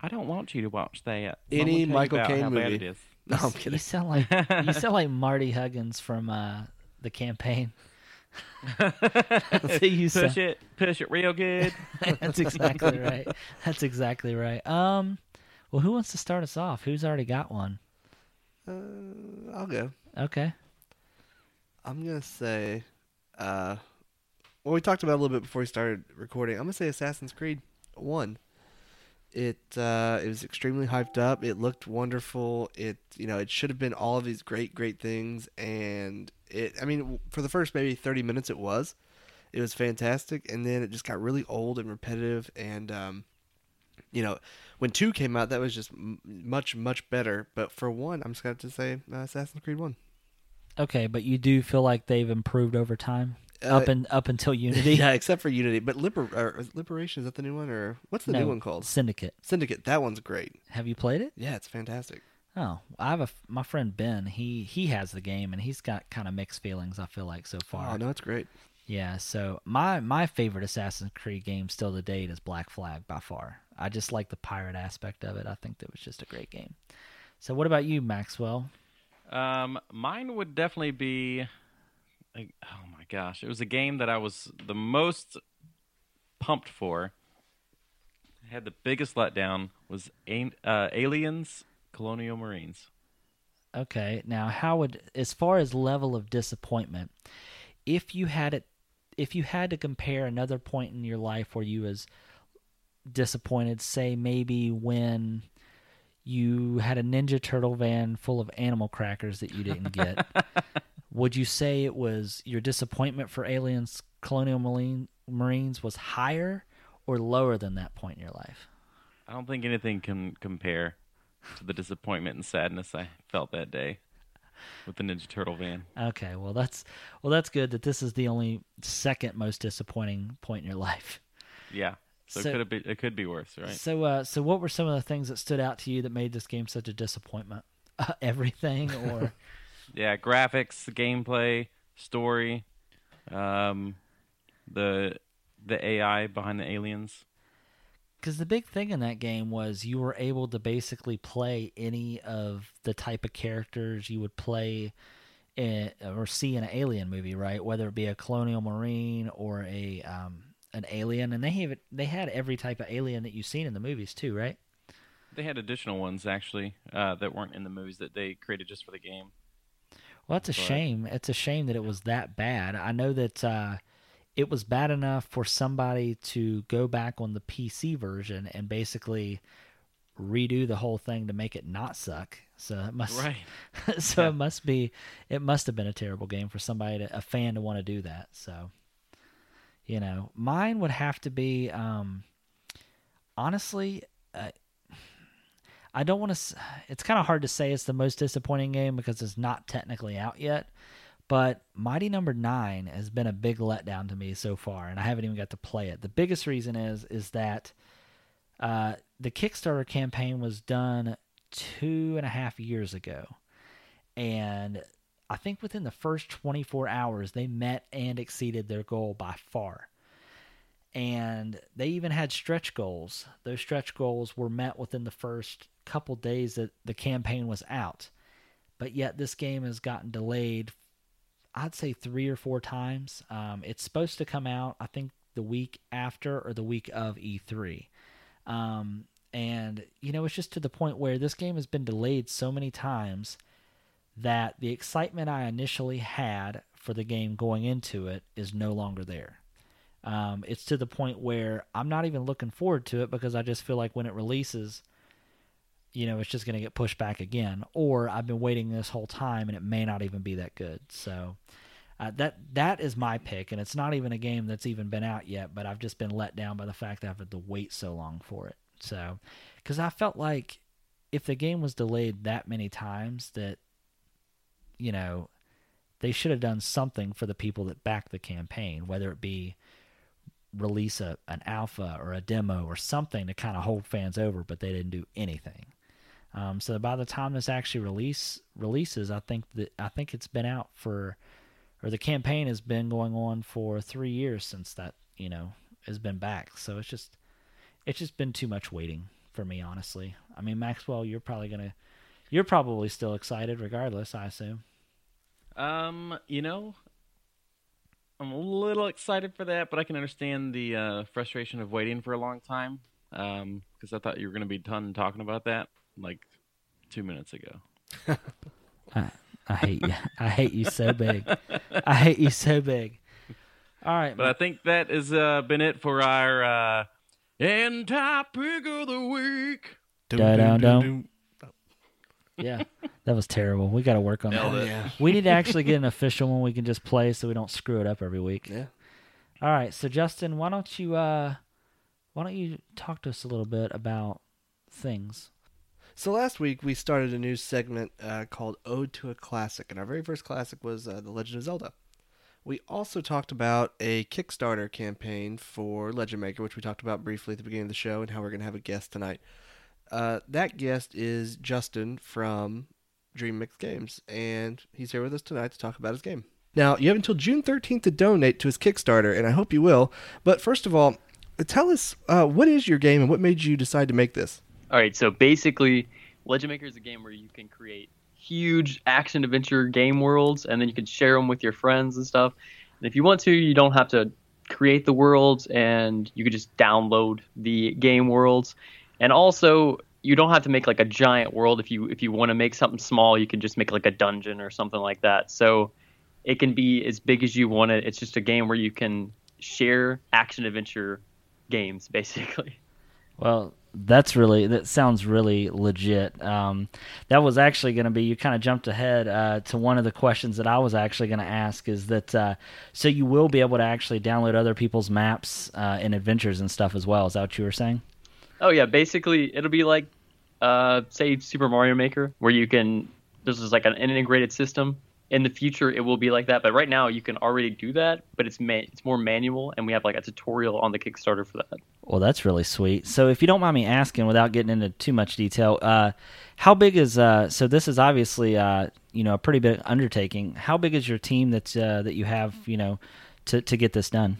I don't want you to watch that. So Any gonna tell you Michael about Caine movie. it is. No, I'm kidding. You sound like you sound like Marty Huggins from uh, the campaign. That's what you push sound- it, push it real good. That's exactly right. That's exactly right. Um, well, who wants to start us off? Who's already got one? Uh, I'll go. Okay. I'm gonna say, uh, well, we talked about it a little bit before we started recording. I'm gonna say Assassin's Creed One. It uh, it was extremely hyped up. It looked wonderful. It you know it should have been all of these great great things, and it. I mean, for the first maybe 30 minutes, it was. It was fantastic, and then it just got really old and repetitive. And um, you know, when two came out, that was just m- much much better. But for one, I'm just gonna have to say uh, Assassin's Creed One. Okay, but you do feel like they've improved over time, up and up until Unity. yeah, except for Unity. But Liber- or, Liberation is that the new one or what's the No, new one called? Syndicate. Syndicate. That one's great. Have you played it? Yeah, it's fantastic. Oh, I have a f- my friend Ben. He he has the game and he's got kind of mixed feelings. I feel like so far. Oh no, it's great. Yeah, so my my favorite Assassin's Creed game still to date is Black Flag by far. I just like the pirate aspect of it. I think that was just a great game. So what about you, Maxwell? Um, mine would definitely be. Like, oh my gosh, it was a game that I was the most pumped for. Had the biggest letdown was uh, Aliens: Colonial Marines. Okay, now how would as far as level of disappointment, if you had it if you had to compare another point in your life where you was disappointed, say maybe when you had a Ninja Turtle van full of animal crackers that you didn't get, would you say it was your disappointment for Aliens Colonial Marine, Marines was higher or lower than that point in your life? I don't think anything can compare to the disappointment and sadness I felt that day with the Ninja Turtle van. Okay, well that's well that's good that this is the only second most disappointing point in your life. Yeah, so, So- it could be it could be worse, right? So uh so what were some of the things that stood out to you that made this game such a disappointment? Uh, everything or Yeah, graphics, gameplay, story, um, the the AI behind the aliens. cuz the big thing in that game was you were able to basically play any of the type of characters you would play in, or see in an alien movie, right? Whether it be a colonial marine or a um an alien and they have they had every type of alien that you've seen in the movies too, right? They had additional ones actually uh, that weren't in the movies that they created just for the game. Well, it's a But- shame. It's a shame that it was that bad. I know that uh, it was bad enough for somebody to go back on the PC version and basically redo the whole thing to make it not suck. So it must, Right. so Yeah. it must be, it must have been a terrible game for somebody, to, a fan to want to do that. So, you know, mine would have to be, um, honestly, uh, I don't want to. It's kind of hard to say it's the most disappointing game because it's not technically out yet. But Mighty Number Nine has been a big letdown to me so far, and I haven't even got to play it. The biggest reason is is that uh, the Kickstarter campaign was done two and a half years ago, and I think within the first 24 hours they met and exceeded their goal by far and they even had stretch goals. Those stretch goals were met within the first couple days that the campaign was out. But yet this game has gotten delayed, I'd say three or four times. Um, it's supposed to come out, I think, the week after or the week of E3. Um, and, you know, it's just to the point where this game has been delayed so many times that the excitement I initially had for the game going into it is no longer there. Um, it's to the point where I'm not even looking forward to it because I just feel like when it releases, you know, it's just going to get pushed back again, or I've been waiting this whole time and it may not even be that good. So uh, that that is my pick, and it's not even a game that's even been out yet. But I've just been let down by the fact that I've had to wait so long for it. So because I felt like if the game was delayed that many times, that you know they should have done something for the people that back the campaign, whether it be release a, an alpha or a demo or something to kind of hold fans over, but they didn't do anything. Um, so by the time this actually release releases, I think that I think it's been out for, or the campaign has been going on for three years since that you know has been back. So it's just it's just been too much waiting for me, honestly. I mean, Maxwell, you're probably gonna you're probably still excited regardless, I assume. Um, you know, I'm a little excited for that, but I can understand the uh, frustration of waiting for a long time. Um, because I thought you were to be done talking about that like two minutes ago. I, I hate you. I hate you so big. I hate you so big. All right, But I think that has uh, been it for our uh, anti pick of the week. Da-dum-dum. yeah, that was terrible. We got to work on Nailed that. Yeah. We need to actually get an official one we can just play so we don't screw it up every week. Yeah. All right, so Justin, why don't you uh, why don't you talk to us a little bit about things? So last week we started a new segment uh, called "Ode to a Classic," and our very first classic was uh, The Legend of Zelda. We also talked about a Kickstarter campaign for Legend Maker, which we talked about briefly at the beginning of the show, and how we're going to have a guest tonight. Uh, that guest is Justin from Dream Mix Games, and he's here with us tonight to talk about his game. Now, you have until June 13th to donate to his Kickstarter, and I hope you will. But first of all, tell us uh, what is your game and what made you decide to make this? All right, so basically, Legend Maker is a game where you can create huge action adventure game worlds, and then you can share them with your friends and stuff. And if you want to, you don't have to create the worlds, and you can just download the game worlds. And also, you don't have to make like a giant world. If you if you want to make something small, you can just make like a dungeon or something like that. So it can be as big as you want it. It's just a game where you can share action adventure games, basically. Well, that's really that sounds really legit. Um, that was actually going to be you kind of jumped ahead uh, to one of the questions that I was actually going to ask is that uh, so you will be able to actually download other people's maps uh, and adventures and stuff as well. Is that what you were saying? Oh yeah, basically it'll be like, uh, say Super Mario Maker, where you can. This is like an integrated system. In the future, it will be like that, but right now you can already do that, but it's ma- it's more manual, and we have like a tutorial on the Kickstarter for that. Well, that's really sweet. So, if you don't mind me asking, without getting into too much detail, uh, how big is uh, so? This is obviously uh, you know a pretty big undertaking. How big is your team that uh, that you have you know to to get this done?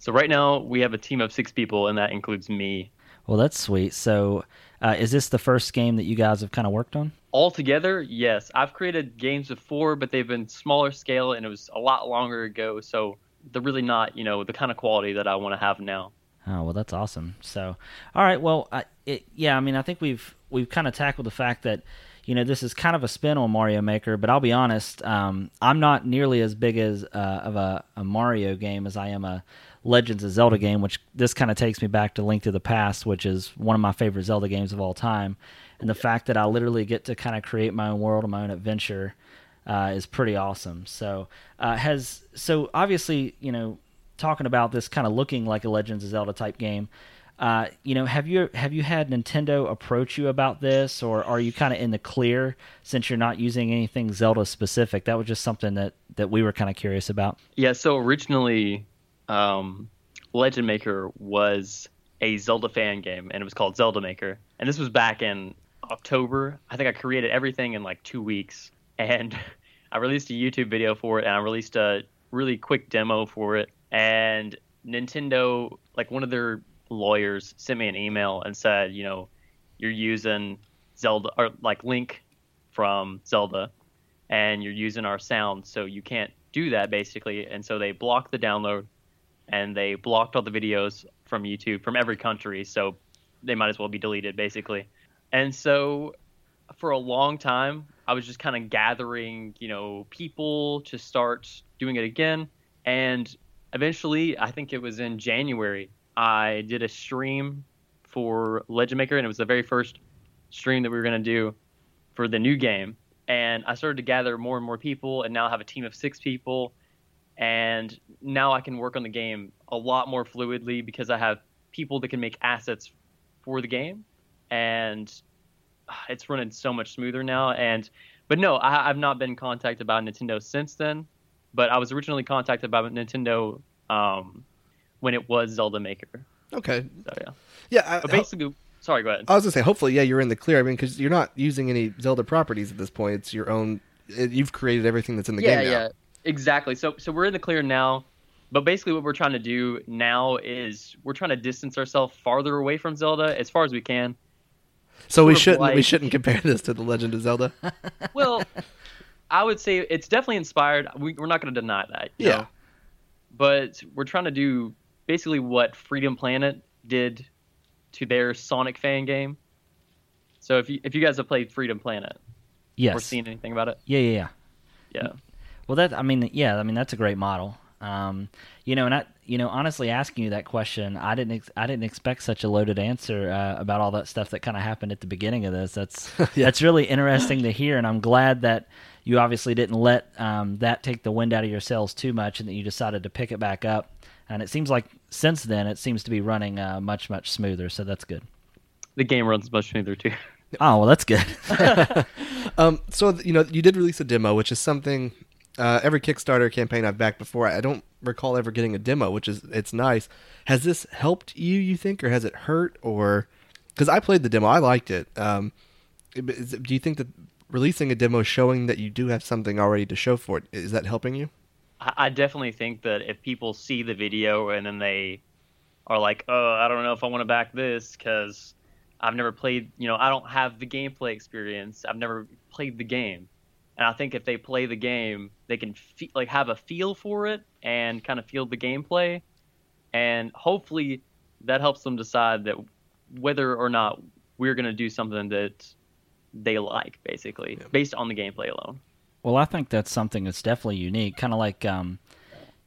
So right now we have a team of six people, and that includes me. Well, that's sweet. So, uh, is this the first game that you guys have kind of worked on? Altogether, yes, I've created games before, but they've been smaller scale, and it was a lot longer ago. So they're really not, you know, the kind of quality that I want to have now. Oh well, that's awesome. So, all right, well, I, it, yeah, I mean, I think we've we've kind of tackled the fact that you know this is kind of a spin on Mario Maker, but I'll be honest, um, I'm not nearly as big as uh, of a, a Mario game as I am a Legends of Zelda game. Which this kind of takes me back to Link to the Past, which is one of my favorite Zelda games of all time, and the fact that I literally get to kind of create my own world and my own adventure. Uh, is pretty awesome. So uh, has so obviously you know talking about this kind of looking like a Legends of Zelda type game. Uh, you know, have you have you had Nintendo approach you about this, or are you kind of in the clear since you're not using anything Zelda specific? That was just something that that we were kind of curious about. Yeah, so originally, um, Legend Maker was a Zelda fan game, and it was called Zelda Maker. And this was back in October. I think I created everything in like two weeks, and I released a YouTube video for it, and I released a really quick demo for it. And Nintendo, like one of their lawyers, sent me an email and said, you know, you're using Zelda or like Link from Zelda, and you're using our sound, so you can't do that basically. And so they blocked the download, and they blocked all the videos from YouTube from every country, so they might as well be deleted basically. And so for a long time, I was just kind of gathering, you know, people to start doing it again. And eventually, I think it was in January, I did a stream for Legend Maker, and it was the very first stream that we were going to do for the new game. And I started to gather more and more people, and now I have a team of six people. And now I can work on the game a lot more fluidly because I have people that can make assets for the game. And it's running so much smoother now. And but no, I, I've not been contacted by Nintendo since then. But I was originally contacted by Nintendo um, when it was Zelda Maker. Okay. So yeah. Yeah. I, But basically, sorry, go ahead. I was gonna say, hopefully, yeah, you're in the clear. I mean, because you're not using any Zelda properties at this point. It's your own. It, you've created everything that's in the yeah, game now. yeah, exactly. So so we're in the clear now. But basically, what we're trying to do now is we're trying to distance ourselves farther away from Zelda as far as we can. So we Sort of shouldn't we shouldn't compare this to the Legend of Zelda. Well, I would say it's definitely inspired. We, we're not going to deny that. Yeah. know? But we're trying to do basically what Freedom Planet did to their Sonic fan game. So if you if you guys have played Freedom Planet Yes. or seen anything about it, Yeah, yeah, yeah. yeah. Well, that I mean, yeah, I mean that's a great model. Um, you know, and I, you know, honestly, asking you that question, I didn't, ex- I didn't expect such a loaded answer uh, about all that stuff that kind of happened at the beginning of this. That's that's really interesting to hear, and I'm glad that you obviously didn't let um, that take the wind out of your sails too much, and that you decided to pick it back up. And it seems like since then, it seems to be running uh, much, much smoother. So that's good. The game runs much smoother too. Oh well, that's good. Um, so you know, you did release a demo, which is something uh, every Kickstarter campaign I've backed before. I don't recall ever getting a demo, which is it's nice. Has this helped you? You think, or has it hurt? Or because I played the demo, I liked it. Um, is do you think that releasing a demo showing that you do have something already to show for it is that helping you? I I definitely think that if people see the video and then they are like, "Oh, I don't know if I want to back this because I've never played, you know, I don't have the gameplay experience. I've never played the game." And I think if they play the game, they can fe- like have a feel for it and kind of feel the gameplay, and hopefully that helps them decide that whether or not we're going to do something that they like, basically, based on the gameplay alone. Well, I think that's something that's definitely unique. Kind of like, um,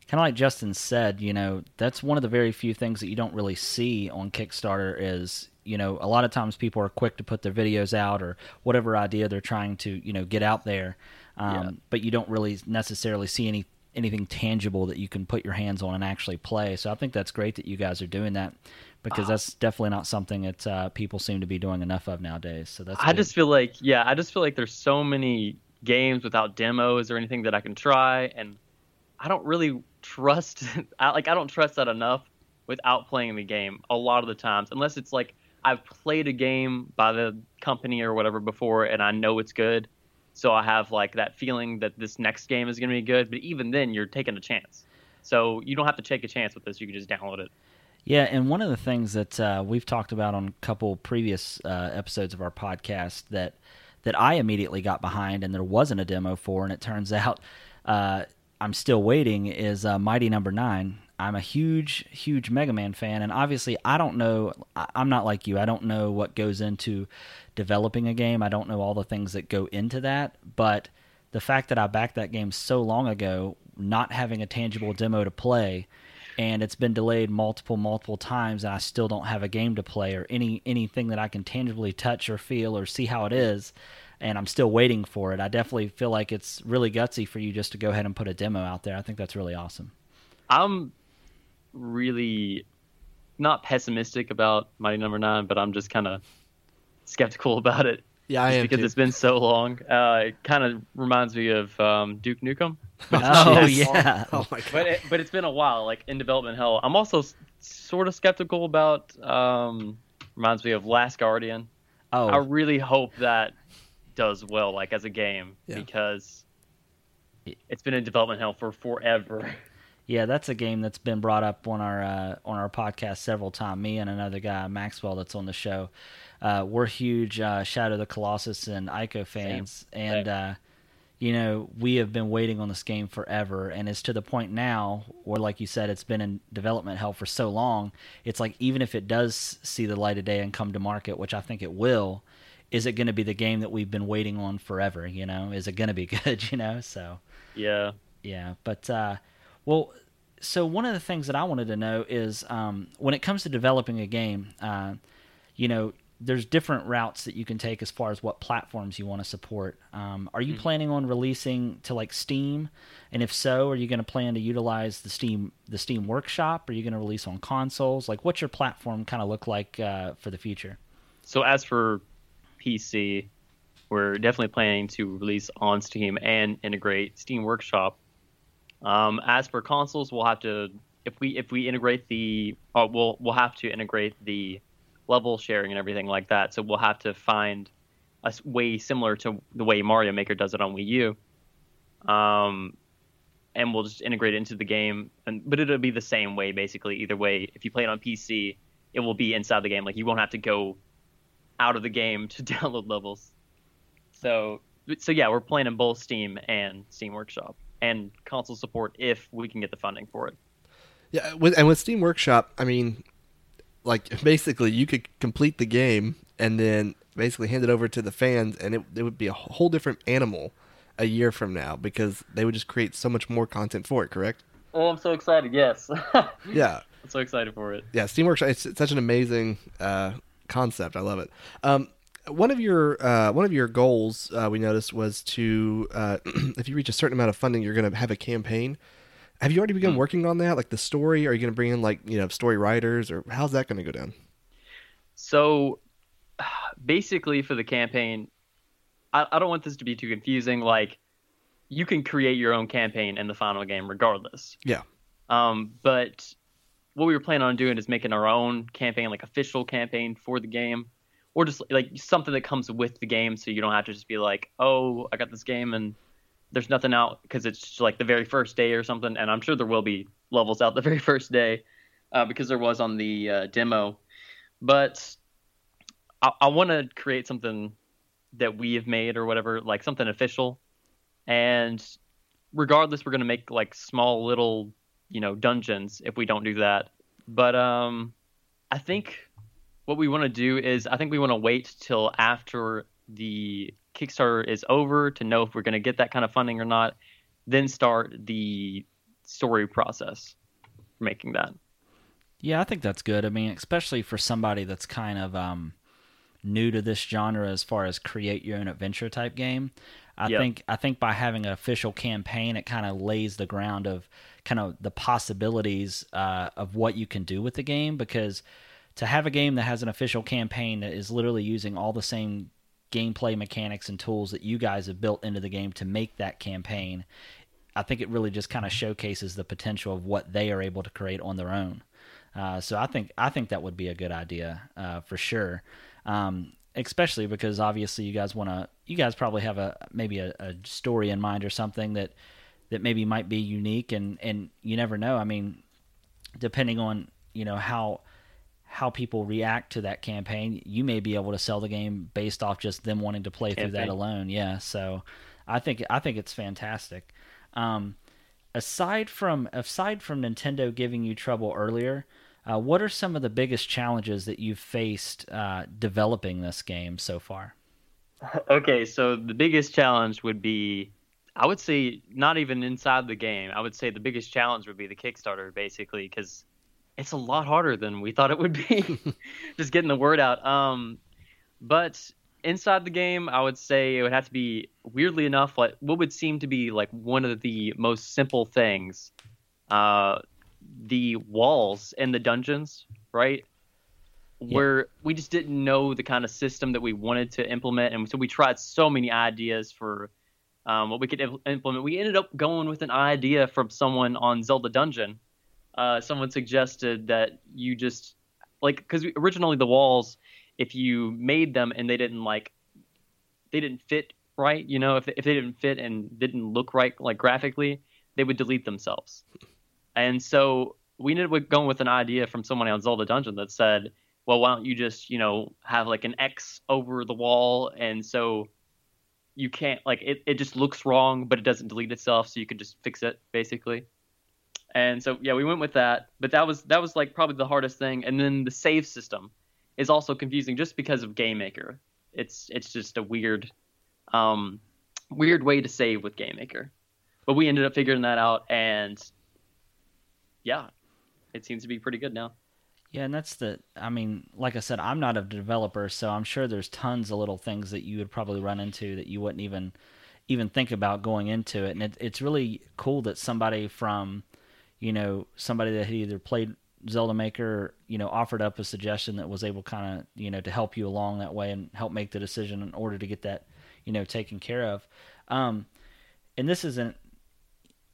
kind of like Justin said. You know, that's one of the very few things that you don't really see on Kickstarter. Is you know, a lot of times people are quick to put their videos out or whatever idea they're trying to you know get out there, um, Yeah. but you don't really necessarily see any anything tangible that you can put your hands on and actually play. So I think that's great that you guys are doing that because that's definitely not something that uh, people seem to be doing enough of nowadays. So that's I just feel like yeah, I just feel like there's so many games without demos or anything that I can try, and I don't really trust. I, like I don't trust that enough without playing the game a lot of the times, unless it's like I've played a game by the company or whatever before, and I know it's good, so I have like that feeling that this next game is going to be good. But even then, you're taking a chance, so you don't have to take a chance with this. You can just download it. Yeah, and one of the things that uh, we've talked about on a couple previous uh, episodes of our podcast that that I immediately got behind, and there wasn't a demo for, and it turns out uh, I'm still waiting. Is uh, Mighty Number Nine. I'm a huge, huge Mega Man fan, and obviously, I don't know. I'm not like you. I don't know what goes into developing a game. I don't know all the things that go into that, but the fact that I backed that game so long ago, not having a tangible demo to play, and it's been delayed multiple, multiple times, and I still don't have a game to play or any anything that I can tangibly touch or feel or see how it is, and I'm still waiting for it. I definitely feel like it's really gutsy for you just to go ahead and put a demo out there. I think that's really awesome. I'm really not pessimistic about Mighty Number Nine, but I'm just kind of skeptical about it. Yeah, I am because too. it's been so long. Uh, it kind of reminds me of um, Duke Nukem. Oh yeah, Oh my god. But it, but it's been a while, like in development hell. I'm also s- sort of skeptical about. Um, reminds me of Last Guardian. oh I really hope that does well, like as a game, Yeah. because it's been in development hell for forever. Yeah, that's a game that's been brought up on our uh, on our podcast several times. Me and another guy, Maxwell, that's on the show. Uh, we're huge uh, Shadow of the Colossus and Ico fans, and uh, you know we have been waiting on this game forever, and it's to the point now where, like you said, it's been in development hell for so long. It's like even if it does see the light of day and come to market, which I think it will, is it going to be the game that we've been waiting on forever? You know, is it going to be good? You know, so. yeah. Yeah, but uh, well, so one of the things that I wanted to know is um, when it comes to developing a game, uh, you know, there's different routes that you can take as far as what platforms you want to support. Um, are you planning on releasing to like Steam? And if so, are you going to plan to utilize the Steam the Steam Workshop? Are you going to release on consoles? Like, what's your platform kind of look like uh, for the future? So as for PC, we're definitely planning to release on Steam and integrate Steam Workshop. Um, as for consoles, we'll have to if we if we integrate the uh, we'll we'll have to integrate the level sharing and everything like that. So we'll have to find a way similar to the way Mario Maker does it on Wii U. Um, and we'll just integrate it into the game. And but it'll be the same way basically. Either way, if you play it on PC, it will be inside the game. Like you won't have to go out of the game to download levels. So so yeah, we're playing in both Steam and Steam Workshop and console support if we can get the funding for it. Yeah, with, and with Steam Workshop, I mean, like basically you could complete the game and then basically hand it over to the fans, and it, it would be a whole different animal a year from now because they would just create so much more content for it. Correct? Oh, I'm so excited! Yes, yeah. I'm Yeah, so excited for it. yeah. Steam Workshop. It's, it's such an amazing uh, concept. I love it. Um, one of your uh, one of your goals uh, we noticed was to uh, if you reach a certain amount of funding, you're going to have a campaign. Have you already begun working on that? Like the story? Are you going to bring in like you know story writers, or how's that going to go down? So basically, for the campaign, I, I don't want this to be too confusing. Like, you can create your own campaign in the final game regardless. Yeah. Um, but what we were planning on doing is making our own campaign, like official campaign for the game, or just like something that comes with the game, so you don't have to just be like, oh, I got this game and there's nothing out because it's like the very first day or something. And I'm sure there will be levels out the very first day uh, because there was on the uh, demo. But I, I want to create something that we have made or whatever, like something official. And regardless, we're gonna make like small little, you know, dungeons if we don't do that. But um, I think what we want to do is I think we want to wait till after the Kickstarter is over to know if we're gonna get that kind of funding or not. Then start the story process for making that. Yeah, I think that's good. I mean, especially for somebody that's kind of um, new to this genre as far as create your own adventure type game. I Yep. think I think by having an official campaign, it kind of lays the ground of kind of the possibilities uh, of what you can do with the game. Because to have a game that has an official campaign that is literally using all the same gameplay mechanics and tools that you guys have built into the game to make that campaign, I think it really just kind of showcases the potential of what they are able to create on their own. Uh, so I think I think that would be a good idea uh, for sure, um, especially because obviously you guys want to you guys probably have a maybe a, a story in mind or something that that maybe might be unique and and you never know. I mean, depending on you know how how people react to that campaign, you may be able to sell the game based off just them wanting to play through that alone. Yeah, so I think I think it's fantastic. Um, aside from aside from Nintendo giving you trouble earlier, uh, what are some of the biggest challenges that you've faced uh, developing this game so far? Okay, so the biggest challenge would be, I would say, not even inside the game. I would say the biggest challenge would be the Kickstarter, basically, because it's a lot harder than we thought it would be. Just getting the word out. Um, but inside the game, I would say it would have to be weirdly enough, like what would seem to be like one of the most simple things. Uh, the walls in the dungeons, right? where we just didn't know the kind of system that we wanted to implement, and so we tried so many ideas for um, what we could im- implement. We ended up going with an idea from someone on Zelda Dungeon. Uh, someone suggested that you just like because originally the walls, if you made them and they didn't like, they didn't fit right. You know, if if they didn't fit and didn't look right like graphically, they would delete themselves. And so we ended up going with an idea from someone on Zelda Dungeon that said, well, why don't you just, you know, have like an X over the wall and so you can't like it, it just looks wrong, but it doesn't delete itself, so you can just fix it basically. And so yeah, we went with that. But that was that was like probably the hardest thing. And then the save system is also confusing just because of Game Maker. It's it's just a weird um weird way to save with Game Maker. But we ended up figuring that out and yeah, it seems to be pretty good now. Yeah, and that's the. I mean, like I said, I'm not a developer, so I'm sure there's tons of little things that you would probably run into that you wouldn't even even think about going into it. And it, it's really cool that somebody from, you know, somebody that had either played Zelda Maker, you know, offered up a suggestion that was able kind of, you know, to help you along that way and help make the decision in order to get that, you know, taken care of. Um, and this isn't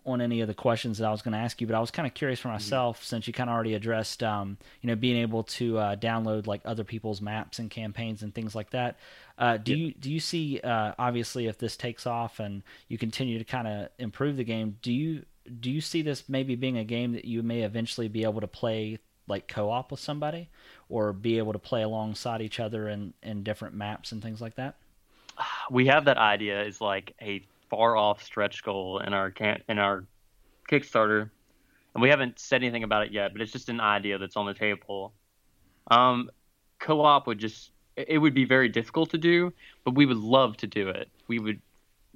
on any of the questions that I was going to ask you, but I was kind of curious for myself since you kind of already addressed, um, you know, being able to uh, download like other people's maps and campaigns and things like that. Uh, do you do you see uh, obviously if this takes off and you continue to kind of improve the game? Do you do you see this maybe being a game that you may eventually be able to play like co-op with somebody, or be able to play alongside each other in in different maps and things like that? We have that idea is like a far off stretch goal in our can in our Kickstarter, and we haven't said anything about it yet. But it's just an idea that's on the table. Um, co-op would just it would be very difficult to do, but we would love to do it. We would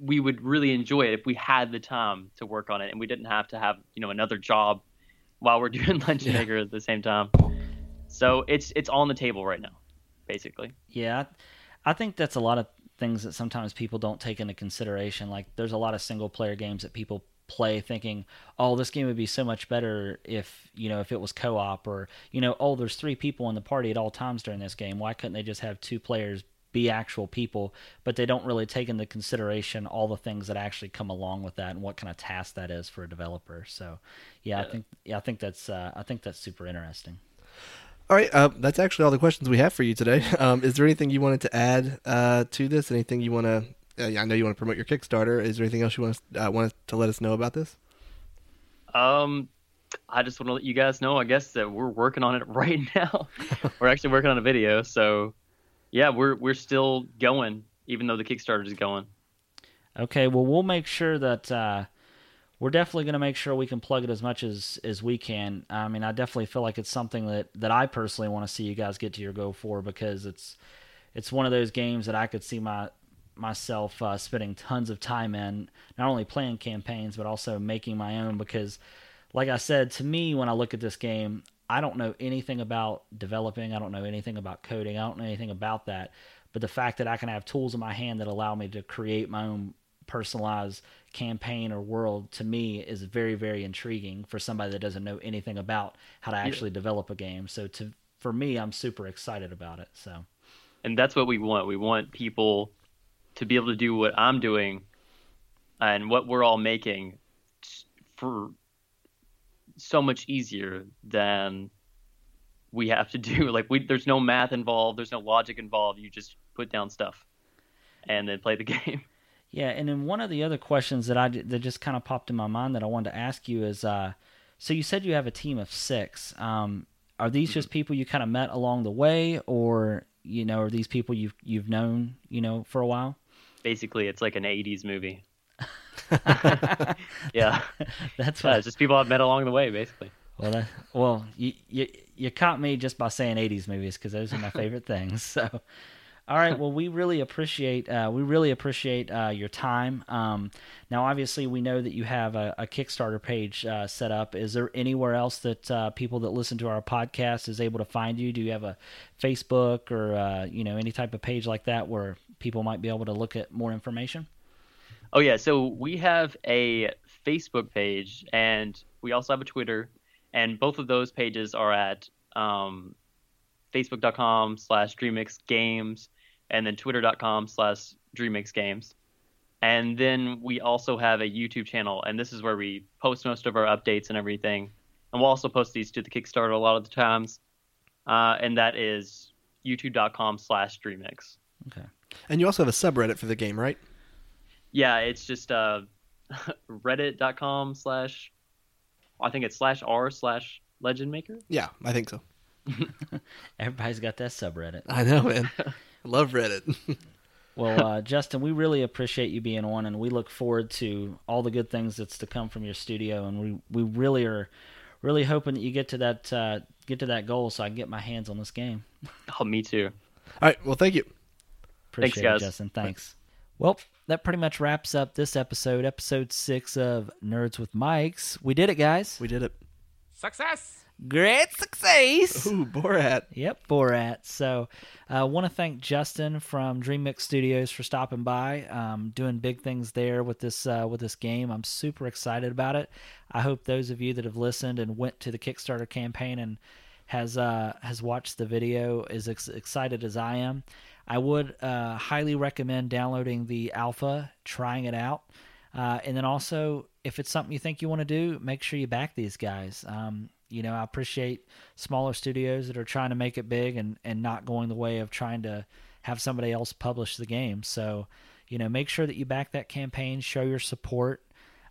we would really enjoy it if we had the time to work on it and we didn't have to have you know another job while we're doing Lunch Yeah. At the same time. So it's it's on the table right now, basically. Yeah, I I think that's a lot of things that sometimes people don't take into consideration. Like, there's a lot of single player games that people play thinking, "Oh, this game would be so much better if you know if it was co-op," or you know, "Oh, there's three people in the party at all times during this game. Why couldn't they just have two players?" Be actual people but they don't really take into consideration all the things that actually come along with that and what kind of task that is for a developer so yeah, i think yeah i think that's uh, i think that's super interesting All right, uh, that's actually all the questions we have for you today. Um, is there anything you wanted to add uh, to this? Anything you want to? Uh, I know you want to promote your Kickstarter. Is there anything else you want to, uh, want to let us know about this? Um, I just want to let you guys know, I guess, that we're working on it right now. we're actually working on a video, so yeah, we're we're still going, even though the Kickstarter is going. Okay, well, we'll make sure that uh, we're definitely going to make sure we can plug it as much as as we can. I mean, I definitely feel like it's something that that I personally want to see you guys get to your go for because it's it's one of those games that I could see my myself uh, spending tons of time in, not only playing campaigns but also making my own. Because, like I said, to me, when I look at this game, I don't know anything about developing. I don't know anything about coding. I don't know anything about that. But the fact that I can have tools in my hand that allow me to create my own personalized campaign or world to me is very very intriguing for somebody that doesn't know anything about how to actually develop a game. So to for me, I'm super excited about it. So and that's what we want. We want people to be able to do what I'm doing and what we're all making for so much easier than we have to do. Like we, there's no math involved, there's no logic involved. You just put down stuff and then play the game. Yeah, and then one of the other questions that I that just kind of popped in my mind that I wanted to ask you is, uh, so you said you have a team of six. Um, are these just people you kind of met along the way, or you know, are these people you've you've known, you know, for a while? Basically, it's like an 80s movie. yeah, That's yeah, what. just people I've met along the way, basically. Well, that, well, you, you you caught me just by saying '80s movies because those are my favorite things. So, all right. Well, we really appreciate uh, we really appreciate uh, your time. Um, now, obviously, we know that you have a, a Kickstarter page uh, set up. Is there anywhere else that uh, people that listen to our podcast is able to find you? Do you have a Facebook or uh, you know any type of page like that where people might be able to look at more information? Oh yeah, so we have a Facebook page and we also have a Twitter, and both of those pages are at um, facebook.com slash dreamixgames and then twitter.com slash dreamixgames. And then we also have a YouTube channel, and this is where we post most of our updates and everything. And we'll also post these to the Kickstarter a lot of the times, uh, and that is youtube.com slash dreamix. Okay. And you also have a subreddit for the game, right? Yeah, it's just uh, reddit.com slash, I think it's slash r slash legend maker. Yeah, I think so. Everybody's got that subreddit. I know, man. I love Reddit. Well, uh, Justin, we really appreciate you being on, and we look forward to all the good things that's to come from your studio. And we, we really are, really hoping that you get to that uh, get to that goal, so I can get my hands on this game. Oh, me too. All right. Well, thank you. Appreciate guys. it, Justin. Thanks. Well, that pretty much wraps up this episode, episode six of Nerds with Mics. We did it, guys. We did it. Success! Great success. Ooh, Borat. Yep, Borat. So, I uh, want to thank Justin from Dreamix Studios for stopping by, um, doing big things there with this uh, with this game. I'm super excited about it. I hope those of you that have listened and went to the Kickstarter campaign and has uh, has watched the video is ex- excited as I am. I would uh, highly recommend downloading the alpha, trying it out, uh, and then also if it's something you think you want to do, make sure you back these guys. Um, you know, I appreciate smaller studios that are trying to make it big and, and not going the way of trying to have somebody else publish the game. So, you know, make sure that you back that campaign, show your support.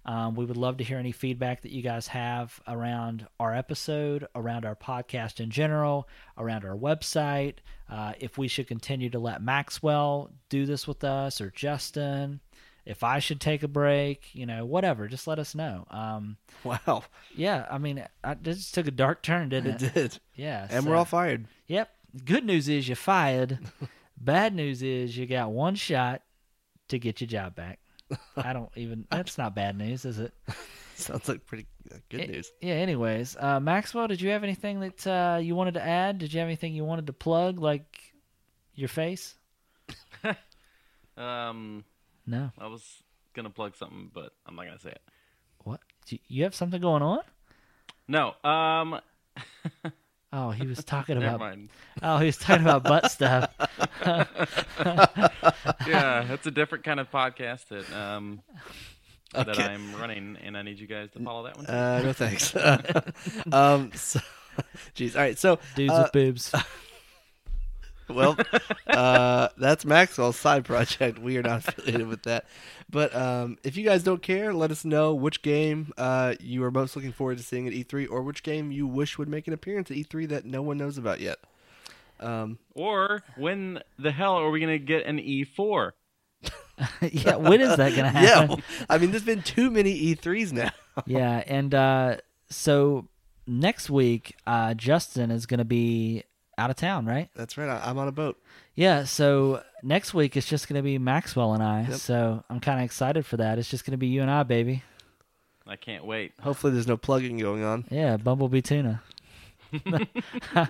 Um, we would love to hear any feedback that you guys have around our episode, around our podcast in general, around our website. Uh, if we should continue to let Maxwell do this with us or Justin, if I should take a break, you know, whatever, just let us know. Um, Wow. yeah, I mean, I, just took a dark turn, didn't It it? did. Yeah. And so- we're all fired. Yep. Good news is you're fired. Bad news is you got one shot to get your job back. I don't even. That's not bad news, is it? Sounds like pretty uh, good Eh, news. Yeah. Anyways, uh, Maxwell, did you have anything that uh, you wanted to add? Did you have anything you wanted to plug, like your face? Um, No. I was gonna plug something, but I'm not gonna say it. What? Do You have something going on? No. Um. Oh, he was talking Never about. mind. Oh, he was talking about butt stuff. Yeah, it's a different kind of podcast that um that I'm running, and I need you guys to follow that one. Too. Uh, no thanks. um, so, jeez. All right. So, Dudes uh, with boobs. Well, uh, that's Maxwell's side project. We are not affiliated with that. But um, if you guys don't care, let us know which game uh, you are most looking forward to seeing at E3, or which game you wish would make an appearance at E3 that no one knows about yet. Um, or when the hell are we gonna get an E E4? yeah. When is that gonna yeah, happen? well, I mean, there's been too many E3s now. yeah, and uh, so next week, uh, Justin is going to be out of town, right? That's right. I, I'm on a boat. Yeah. So next week it's just going to be Maxwell and I. Yep. So I'm kind of excited for that. It's just going to be you and I, baby. I can't wait. Hopefully, there's no plugging going on. Yeah, Bumblebee tuna. I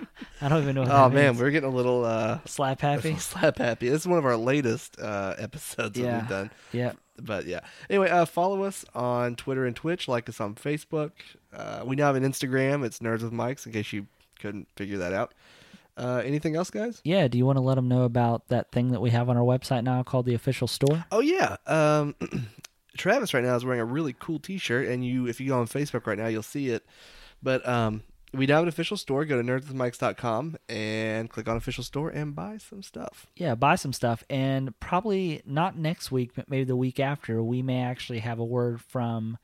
don't even know. What Oh that man, means. we're getting a little uh, slap happy. slap happy. This is one of our latest uh, episodes that Yeah. we've done. Yeah. But yeah. Anyway, uh, follow us on Twitter and Twitch. Like us on Facebook. Uh, we now have an Instagram. It's Nerds with Mics. In case you couldn't figure that out. Uh, anything else, guys? Yeah. Do you want to let them know about that thing that we have on our website now called the official store? Oh yeah. Um, Travis right now is wearing a really cool T-shirt, and you, if you go on Facebook right now, you'll see it. But um, we now have an official store. Go to nerdswithmics.com and click on official store and buy some stuff. Yeah, buy some stuff, and probably not next week, but maybe the week after, we may actually have a word from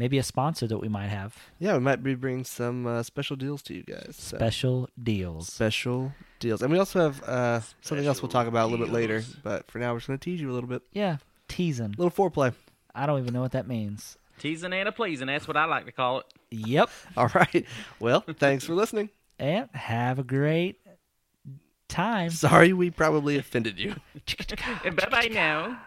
maybe a sponsor that we might have. Yeah, we might be bringing some uh, special deals to you guys. So. Special deals. special deals. And we also have uh, something else we'll talk about a little bit later. But for now, we're just going to tease you a little bit. Yeah, teasing. A little foreplay. I don't even know what that means. Teasing and a pleasing. That's what I like to call it. Yep. All right. Well, thanks for listening. And have a great time. Sorry we probably offended you. And bye bye now.